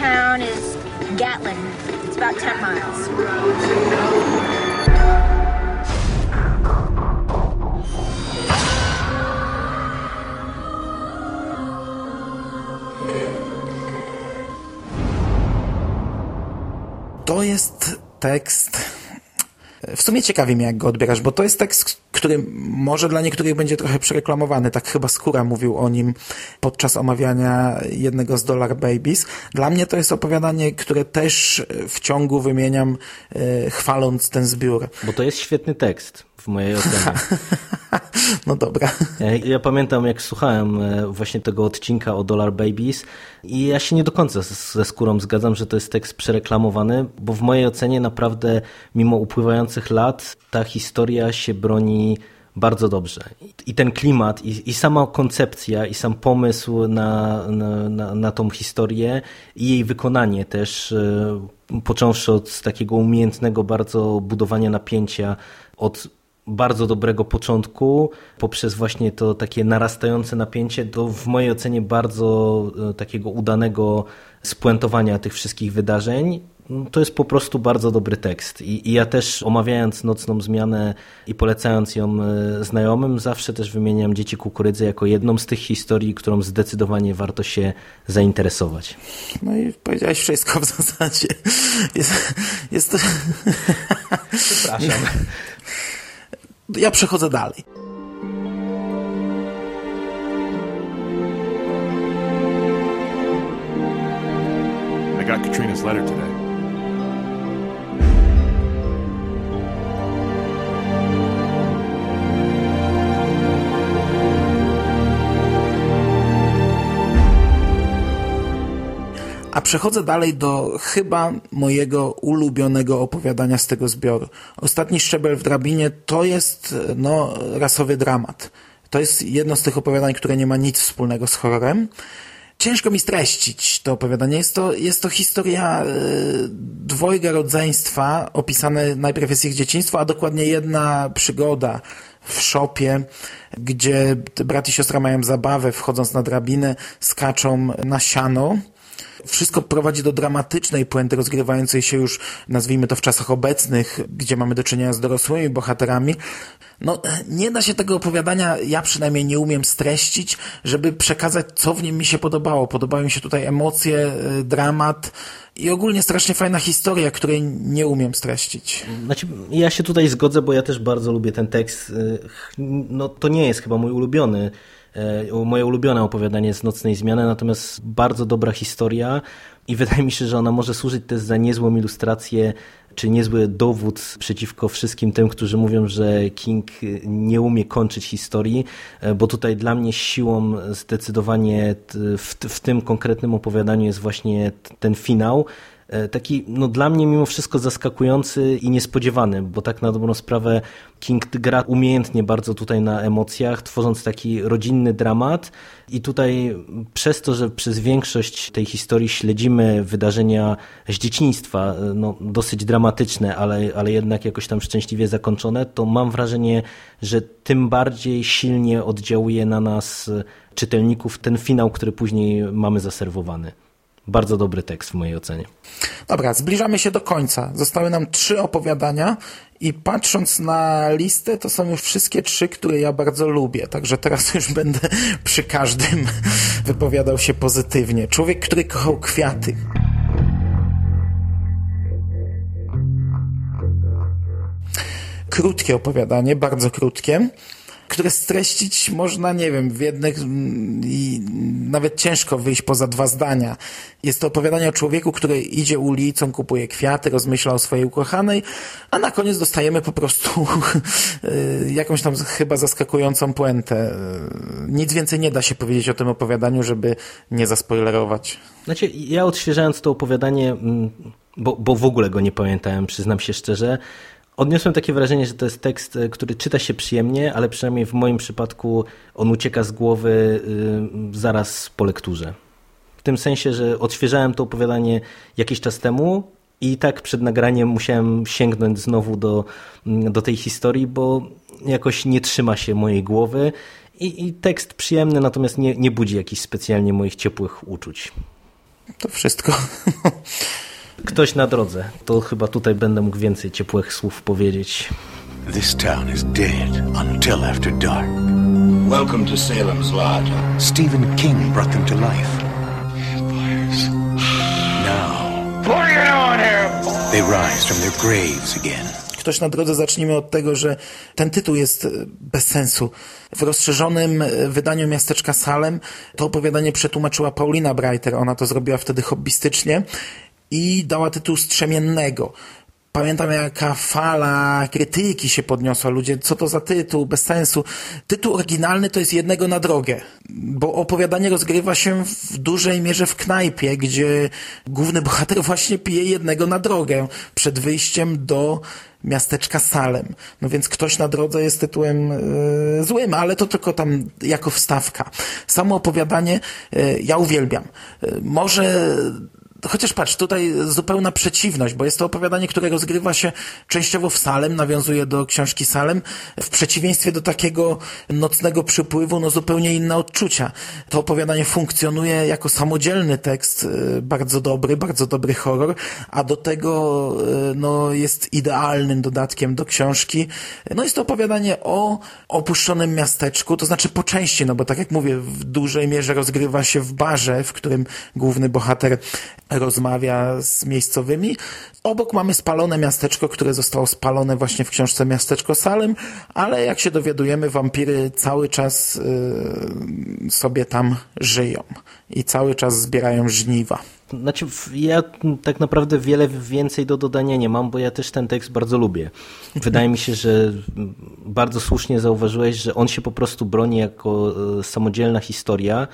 Town is Gatlin. It's about 10 miles. To jest tekst. W sumie ciekawi mnie, jak go odbierasz, bo to jest tekst, który może dla niektórych będzie trochę przereklamowany. Tak chyba Skóra mówił o nim podczas omawiania jednego z Dollar Babies. Dla mnie to jest opowiadanie, które też w ciągu wymieniam, e, chwaląc ten zbiór. Bo to jest świetny tekst w mojej ocenie. no dobra. Ja, ja, pamiętam, jak słuchałem e, właśnie tego odcinka o Dollar Babies i ja się nie do końca ze skórą zgadzam, że to jest tekst przereklamowany, bo w mojej ocenie naprawdę mimo upływających lat ta historia się broni bardzo dobrze. I ten klimat, i, i sama koncepcja, i sam pomysł na, na, na, na tą historię, i jej wykonanie też, e, począwszy od takiego umiejętnego bardzo budowania napięcia, od bardzo dobrego początku, poprzez właśnie to takie narastające napięcie, do w mojej ocenie bardzo e, takiego udanego spuentowania tych wszystkich wydarzeń. To jest po prostu bardzo dobry tekst. I, I, ja też omawiając Nocną Zmianę i polecając ją e, znajomym, zawsze też wymieniam Dzieci Kukurydzy jako jedną z tych historii, którą zdecydowanie warto się zainteresować. No i powiedziałeś wszystko w zasadzie. Jest, jest to... Przepraszam. Ja przechodzę dalej. I got Katrina's letter today. A przechodzę dalej do chyba mojego ulubionego opowiadania z tego zbioru. Ostatni szczebel w drabinie to jest no, rasowy dramat. To jest jedno z tych opowiadań, które nie ma nic wspólnego z horrorem. Ciężko mi streścić to opowiadanie. Jest to, jest to historia e, dwojga rodzeństwa, opisane najpierw jest ich dzieciństwo, a dokładnie jedna przygoda w szopie, gdzie brat i siostra mają zabawę, wchodząc na drabinę, skaczą na siano. Wszystko prowadzi do dramatycznej puenty rozgrywającej się już, nazwijmy to w czasach obecnych, gdzie mamy do czynienia z dorosłymi bohaterami. No, nie da się tego opowiadania, ja przynajmniej nie umiem streścić, żeby przekazać, co w nim mi się podobało. Podobały mi się tutaj emocje, y, dramat i ogólnie strasznie fajna historia, której nie umiem streścić. Znaczy, ja się tutaj zgodzę, bo ja też bardzo lubię ten tekst. Y, no, to nie jest chyba mój ulubiony moje ulubione opowiadanie z Nocnej Zmiany, natomiast bardzo dobra historia i wydaje mi się, że ona może służyć też za niezłą ilustrację czy niezły dowód przeciwko wszystkim tym, którzy mówią, że King nie umie kończyć historii, e, bo tutaj dla mnie siłą zdecydowanie w, w tym konkretnym opowiadaniu jest właśnie ten finał, E, taki no dla mnie mimo wszystko zaskakujący i niespodziewany, bo tak na dobrą sprawę King gra umiejętnie bardzo tutaj na emocjach, tworząc taki rodzinny dramat i tutaj przez to, że przez większość tej historii śledzimy wydarzenia z dzieciństwa, e, no, dosyć dramatyczne, ale, ale jednak jakoś tam szczęśliwie zakończone, to mam wrażenie, że tym bardziej silnie oddziałuje na nas czytelników ten finał, który później mamy zaserwowany. Bardzo dobry tekst w mojej ocenie. Dobra, zbliżamy się do końca. Zostały nam trzy opowiadania i patrząc na listę, to są już wszystkie trzy, które ja bardzo lubię. Także teraz już będę przy każdym wypowiadał się pozytywnie. Człowiek, który kochał kwiaty. Krótkie opowiadanie, bardzo krótkie które streścić można, nie wiem, w jednych i nawet ciężko wyjść poza dwa zdania. Jest to opowiadanie o człowieku, który idzie ulicą, kupuje kwiaty, rozmyśla o swojej ukochanej, a na koniec dostajemy po prostu y, jakąś tam chyba zaskakującą puentę. Nic więcej nie da się powiedzieć o tym opowiadaniu, żeby nie zaspoilerować. Znaczy, ja odświeżając to opowiadanie, mm, bo, bo w ogóle go nie pamiętałem, przyznam się szczerze, Odniosłem takie wrażenie, że to jest tekst, e, który czyta się przyjemnie, ale przynajmniej w moim przypadku on ucieka z głowy y, zaraz po lekturze. W tym sensie, że odświeżałem to opowiadanie jakiś czas temu i tak przed nagraniem musiałem sięgnąć znowu do, mm, do tej historii, bo jakoś nie trzyma się mojej głowy i, i tekst przyjemny, natomiast nie, nie budzi jakichś specjalnie moich ciepłych uczuć. To wszystko. Ktoś na drodze. To chyba tutaj będę mógł więcej ciepłych słów powiedzieć. This town is dead until after dark. Welcome to Salem's Lot. Stephen King brought them to life. Vampires. Now. What are you doing here? They rise from their graves again. Ktoś na drodze zacznijmy od tego, że ten tytuł jest e, bez sensu. W rozszerzonym e, wydaniu miasteczka Salem to opowiadanie przetłumaczyła Paulina Breiter. Ona to zrobiła wtedy hobbystycznie i dała tytuł Strzemiennego. Pamiętam, jaka fala krytyki się podniosła. Ludzie, co to za tytuł? Bez sensu. Tytuł oryginalny to jest jednego na drogę, bo opowiadanie rozgrywa się w dużej mierze w knajpie, gdzie główny bohater właśnie pije jednego na drogę przed wyjściem do miasteczka Salem. No więc ktoś na drodze jest tytułem yy, złym, ale to tylko tam jako wstawka. Samo opowiadanie yy, ja uwielbiam. Yy, może Chociaż patrz, tutaj zupełna przeciwność, bo jest to opowiadanie, które rozgrywa się częściowo w Salem, nawiązuje do książki Salem, w przeciwieństwie do takiego nocnego przypływu, no zupełnie inne odczucia. To opowiadanie funkcjonuje jako samodzielny tekst, y, bardzo dobry, bardzo dobry horror, a do tego y, no, jest idealnym dodatkiem do książki. No jest to opowiadanie o opuszczonym miasteczku, to znaczy po części, no bo tak jak mówię, w dużej mierze rozgrywa się w barze, w którym główny bohater rozmawia z miejscowymi. Obok mamy spalone miasteczko, które zostało spalone właśnie w książce Miasteczko Salem, ale jak się dowiadujemy, wampiry cały czas y, sobie tam żyją i cały czas zbierają żniwa. Znaczy, ja tak naprawdę wiele więcej do dodania nie mam, bo ja też ten tekst bardzo lubię. Wydaje mi się, że bardzo słusznie zauważyłeś, że on się po prostu broni jako e, samodzielna historia,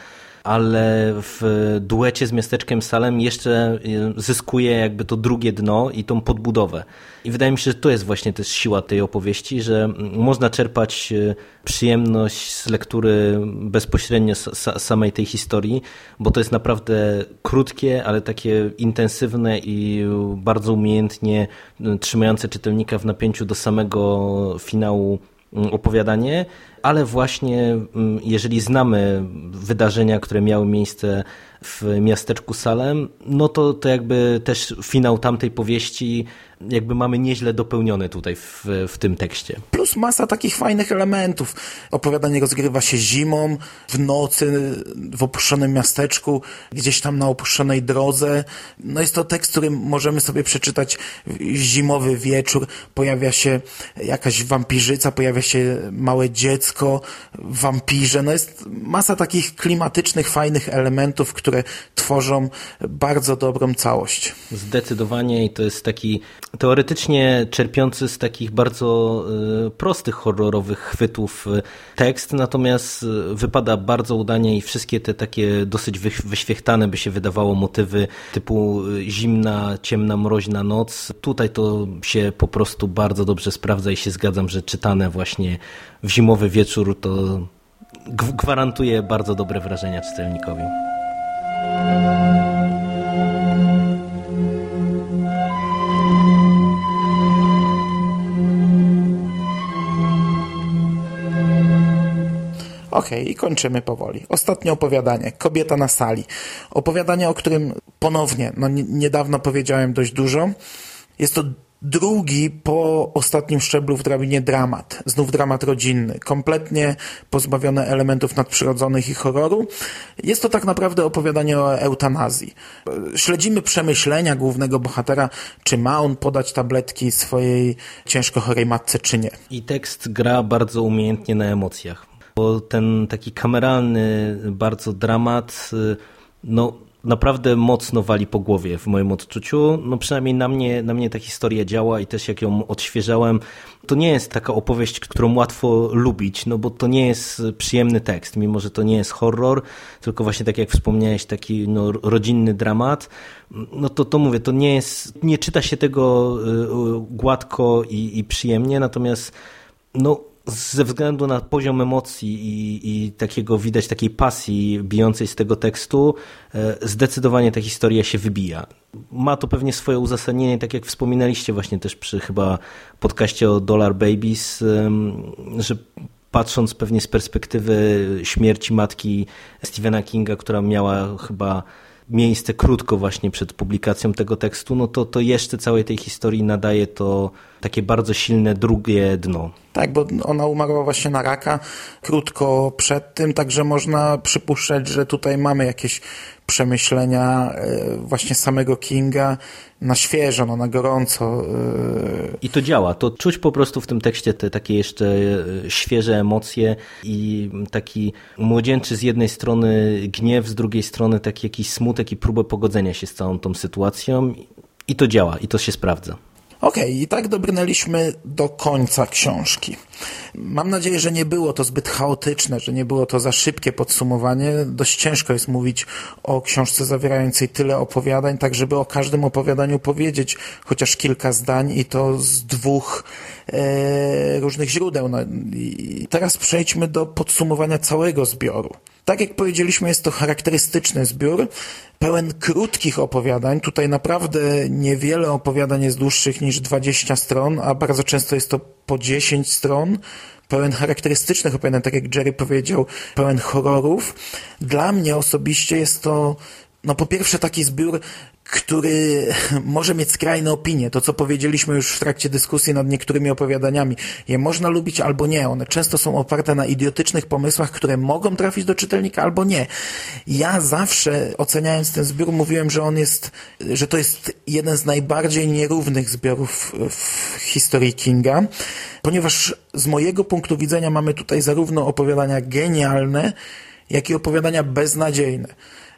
ale w duecie z miasteczkiem Salem jeszcze y, zyskuje jakby to drugie dno i tą podbudowę. I wydaje mi się, że to jest właśnie też siła tej opowieści, że można czerpać y, przyjemność z lektury bezpośrednio samej tej historii, bo to jest naprawdę krótkie, ale takie intensywne i bardzo umiejętnie y, trzymające czytelnika w napięciu do samego finału opowiadanie, ale właśnie jeżeli znamy wydarzenia, które miały miejsce w miasteczku Salem, no to, to jakby też finał tamtej powieści jakby mamy nieźle dopełniony tutaj w, w tym tekście. Plus masa takich fajnych elementów. Opowiadanie rozgrywa się zimą, w nocy, w opuszczonym miasteczku, gdzieś tam na opuszczonej drodze. No jest to tekst, który możemy sobie przeczytać zimowy wieczór. Pojawia się jakaś wampirzyca, pojawia się małe dziecko, wampirze. No jest masa takich klimatycznych, fajnych elementów, które tworzą bardzo dobrą całość. Zdecydowanie i to jest taki teoretycznie czerpiący z takich bardzo y, prostych horrorowych chwytów y, tekst, natomiast y, wypada bardzo udanie i wszystkie te takie dosyć wyświechtane by się wydawało motywy typu zimna, ciemna, mroźna noc. Tutaj to się po prostu bardzo dobrze sprawdza i się zgadzam, że czytane właśnie w zimowy wieczór to gwarantuje bardzo dobre wrażenia czytelnikowi. Okej, okay, i kończymy powoli. Ostatnie opowiadanie. Kobieta na sali. Opowiadanie, o którym ponownie, no niedawno powiedziałem dość dużo. Jest to drugi po ostatnim szczeblu w drabinie dramat. Znów dramat rodzinny. Kompletnie pozbawione elementów nadprzyrodzonych i horroru. Jest to tak naprawdę opowiadanie o eutanazji. Śledzimy przemyślenia głównego bohatera, czy ma on podać tabletki swojej ciężko chorej matce, czy nie. I tekst gra bardzo umiejętnie na emocjach bo ten taki kameralny bardzo dramat, y, no naprawdę mocno wali po głowie w moim odczuciu. No przynajmniej na mnie, na mnie ta historia działa i też jak ją odświeżałem, to nie jest taka opowieść, którą łatwo lubić, no bo to nie jest przyjemny tekst, mimo że to nie jest horror, tylko właśnie tak jak wspomniałeś, taki no, rodzinny dramat, no to, to mówię, to nie jest, nie czyta się tego y, y, gładko i, i przyjemnie, natomiast no ze względu na poziom emocji i, i, takiego widać takiej pasji bijącej z tego tekstu, e, zdecydowanie ta historia się wybija. Ma to pewnie swoje uzasadnienie, tak jak wspominaliście właśnie też przy chyba podcaście o Dollar Babies, że patrząc pewnie z perspektywy śmierci matki Stephena Kinga, która miała chyba miejsce krótko właśnie przed publikacją tego tekstu, no to, to jeszcze całej tej historii nadaje to takie bardzo silne drugie dno. Tak, bo ona umarła właśnie na raka krótko przed tym, także można przypuszczać, że tutaj mamy jakieś przemyślenia e, właśnie samego Kinga na świeżo, no, na gorąco. E. I to działa. To czuć po prostu w tym tekście te takie jeszcze e, świeże emocje i taki młodzieńczy z jednej strony gniew, z drugiej strony taki jakiś smutek i próbę pogodzenia się z całą tą sytuacją. I to działa, i to się sprawdza. Okej, okay, i tak dobrnęliśmy do końca książki. Mam nadzieję, że nie było to zbyt chaotyczne, że nie było to za szybkie podsumowanie. Dość ciężko jest mówić o książce zawierającej tyle opowiadań, tak żeby o każdym opowiadaniu powiedzieć chociaż kilka zdań i to z dwóch e, różnych źródeł. No, teraz przejdźmy do podsumowania całego zbioru. Tak jak powiedzieliśmy, jest to charakterystyczny zbiór, pełen krótkich opowiadań. Tutaj naprawdę niewiele opowiadań jest dłuższych niż 20 stron, a bardzo często jest to po 10 stron pełen charakterystycznych opowiadań, tak jak Jerry powiedział, pełen horrorów. Dla mnie osobiście jest to no po pierwsze taki zbiór który może mieć skrajne opinie. To, co powiedzieliśmy już w trakcie dyskusji nad niektórymi opowiadaniami. Je można lubić albo nie. One często są oparte na idiotycznych pomysłach, które mogą trafić do czytelnika albo nie. Ja zawsze oceniając ten zbiór mówiłem, że on jest, że to jest jeden z najbardziej nierównych zbiorów w historii Kinga, ponieważ z mojego punktu widzenia mamy tutaj zarówno opowiadania genialne, jak i opowiadania beznadziejne.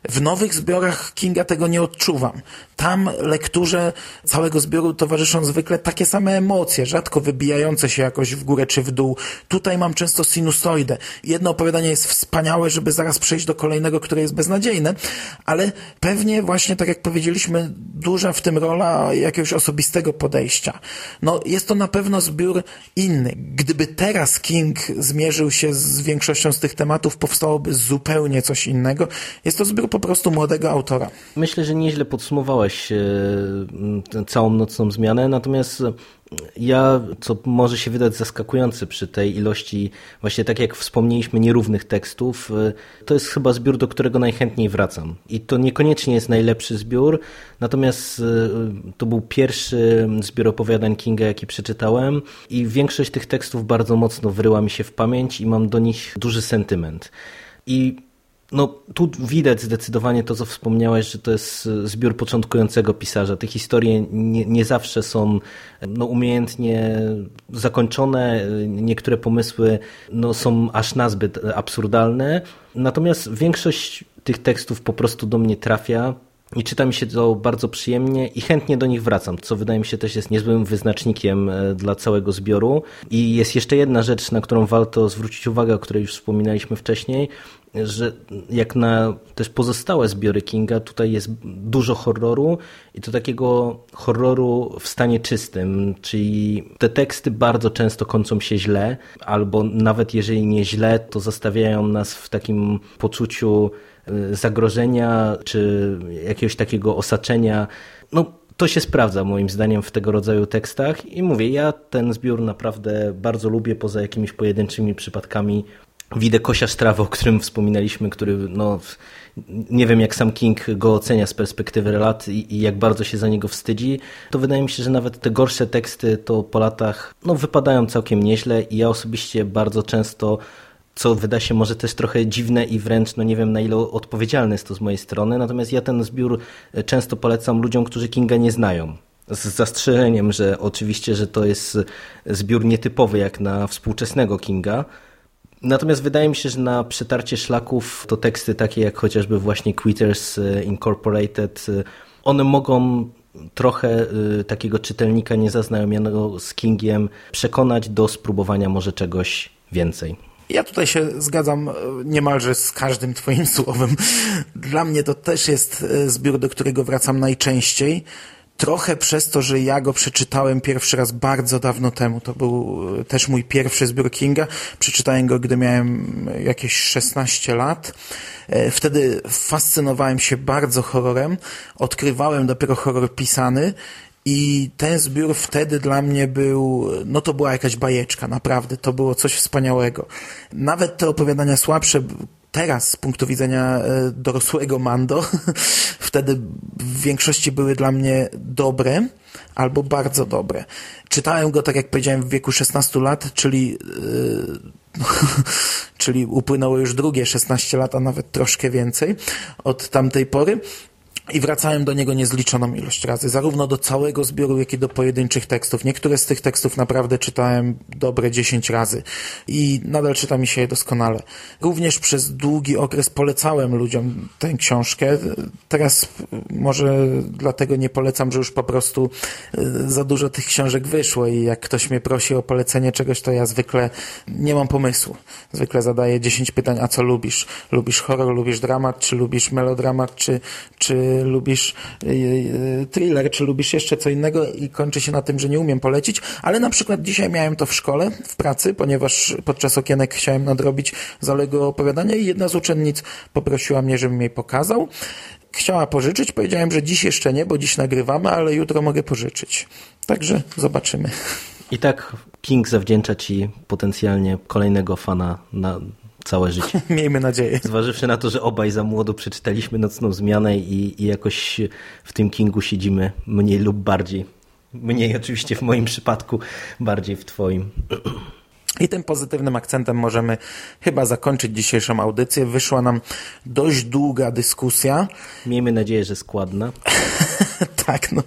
W nowych zbiorach Kinga tego nie odczuwam. Tam lekturze całego zbioru towarzyszą zwykle takie same emocje, rzadko wybijające się jakoś w górę czy w dół. Tutaj mam często sinusoidę. Jedno opowiadanie jest wspaniałe, żeby zaraz przejść do kolejnego, które jest beznadziejne, ale pewnie właśnie tak jak powiedzieliśmy, duża w tym rola jakiegoś osobistego podejścia. No, jest to na pewno zbiór inny. Gdyby teraz King zmierzył się z większością z tych tematów, powstałoby zupełnie coś innego. Jest to zbiór po prostu młodego autora. Myślę, że nieźle podsumowałeś e, całą nocną zmianę, natomiast ja, co może się wydać zaskakujące przy tej ilości, właśnie tak jak wspomnieliśmy, nierównych tekstów, e, to jest chyba zbiór, do którego najchętniej wracam. I to niekoniecznie jest najlepszy zbiór, natomiast e, to był pierwszy zbiór opowiadań Kinga, jaki przeczytałem i większość tych tekstów bardzo mocno wryła mi się w pamięć i mam do nich duży sentyment. I no, tu widać zdecydowanie to, co wspomniałeś, że to jest zbiór początkującego pisarza. Te historie nie, nie zawsze są no, umiejętnie zakończone, niektóre pomysły no, są aż nazbyt absurdalne, natomiast większość tych tekstów po prostu do mnie trafia. I czyta mi się to bardzo przyjemnie i chętnie do nich wracam, co wydaje mi się też jest niezłym wyznacznikiem e, dla całego zbioru. I jest jeszcze jedna rzecz, na którą warto zwrócić uwagę, o której już wspominaliśmy wcześniej, że jak na też pozostałe zbiory Kinga, tutaj jest dużo horroru i to takiego horroru w stanie czystym, czyli te teksty bardzo często kończą się źle, albo nawet jeżeli nie źle, to zostawiają nas w takim poczuciu e, zagrożenia, czy jakiegoś takiego osaczenia. No, to się sprawdza moim zdaniem w tego rodzaju tekstach i mówię, ja ten zbiór naprawdę bardzo lubię, poza jakimiś pojedynczymi przypadkami Widzę Kosia Strawy, o którym wspominaliśmy, który no, nie wiem jak sam King go ocenia z perspektywy lat i, i, jak bardzo się za niego wstydzi, to wydaje mi się, że nawet te gorsze teksty to po latach no, wypadają całkiem nieźle i ja osobiście bardzo często co wyda się może też trochę dziwne i wręcz no nie wiem na ile odpowiedzialne jest to z mojej strony, natomiast ja ten zbiór często polecam ludziom, którzy Kinga nie znają. Z zastrzeżeniem, że oczywiście, że to jest zbiór nietypowy jak na współczesnego Kinga, Natomiast wydaje mi się, że na przetarcie szlaków to teksty takie jak chociażby właśnie Quitters e, Incorporated, e, one mogą trochę e, takiego czytelnika niezaznajomionego z Kingiem przekonać do spróbowania może czegoś więcej. Ja tutaj się zgadzam niemalże z każdym Twoim słowem. Dla mnie to też jest zbiór, do którego wracam najczęściej trochę przez to, że ja go przeczytałem pierwszy raz bardzo dawno temu. To był e, też mój pierwszy zbiór Kinga. Przeczytałem go, gdy miałem jakieś 16 lat. E, wtedy fascynowałem się bardzo horrorem. Odkrywałem dopiero horror pisany i ten zbiór wtedy dla mnie był, no to była jakaś bajeczka, naprawdę, to było coś wspaniałego. Nawet te opowiadania słabsze, teraz z punktu widzenia e, dorosłego Mando, wtedy w większości były dla mnie dobre albo bardzo dobre. Czytałem go, tak jak powiedziałem, w wieku 16 lat, czyli, yy, czyli upłynęło już drugie 16 lat, a nawet troszkę więcej od tamtej pory i wracałem do niego niezliczoną ilość razy, zarówno do całego zbioru, jak i do pojedynczych tekstów. Niektóre z tych tekstów naprawdę czytałem dobre 10 razy i nadal czyta mi się je doskonale. Również przez długi okres polecałem ludziom tę książkę. Teraz może dlatego nie polecam, że już po prostu y, za dużo tych książek wyszło i jak ktoś mnie prosi o polecenie czegoś, to ja zwykle nie mam pomysłu. Zwykle zadaję 10 pytań, a co lubisz? Lubisz horror, lubisz dramat, czy lubisz melodramat, czy, czy lubisz y, y, thriller, czy lubisz jeszcze co innego i kończy się na tym, że nie umiem polecić, ale na przykład dzisiaj miałem to w szkole, w pracy, ponieważ podczas okienek chciałem nadrobić zaległe opowiadania i jedna z uczennic poprosiła mnie, żebym jej pokazał. Chciała pożyczyć, powiedziałem, że dziś jeszcze nie, bo dziś nagrywamy, ale jutro mogę pożyczyć. Także zobaczymy. I tak King zawdzięcza Ci potencjalnie kolejnego fana na całe życie. Miejmy nadzieję. Zważywszy na to, że obaj za młodo przeczytaliśmy Nocną Zmianę i, i jakoś w tym Kingu siedzimy mniej lub bardziej. Mniej oczywiście w moim przypadku, bardziej w twoim. I tym pozytywnym akcentem możemy chyba zakończyć dzisiejszą audycję. Wyszła nam dość długa dyskusja. Miejmy nadzieję, że składna. tak, no.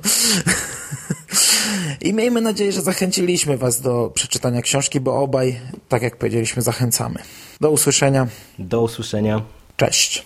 I miejmy nadzieję, że zachęciliśmy Was do przeczytania książki, bo obaj, tak jak powiedzieliśmy, zachęcamy. Do usłyszenia. Do usłyszenia. Cześć.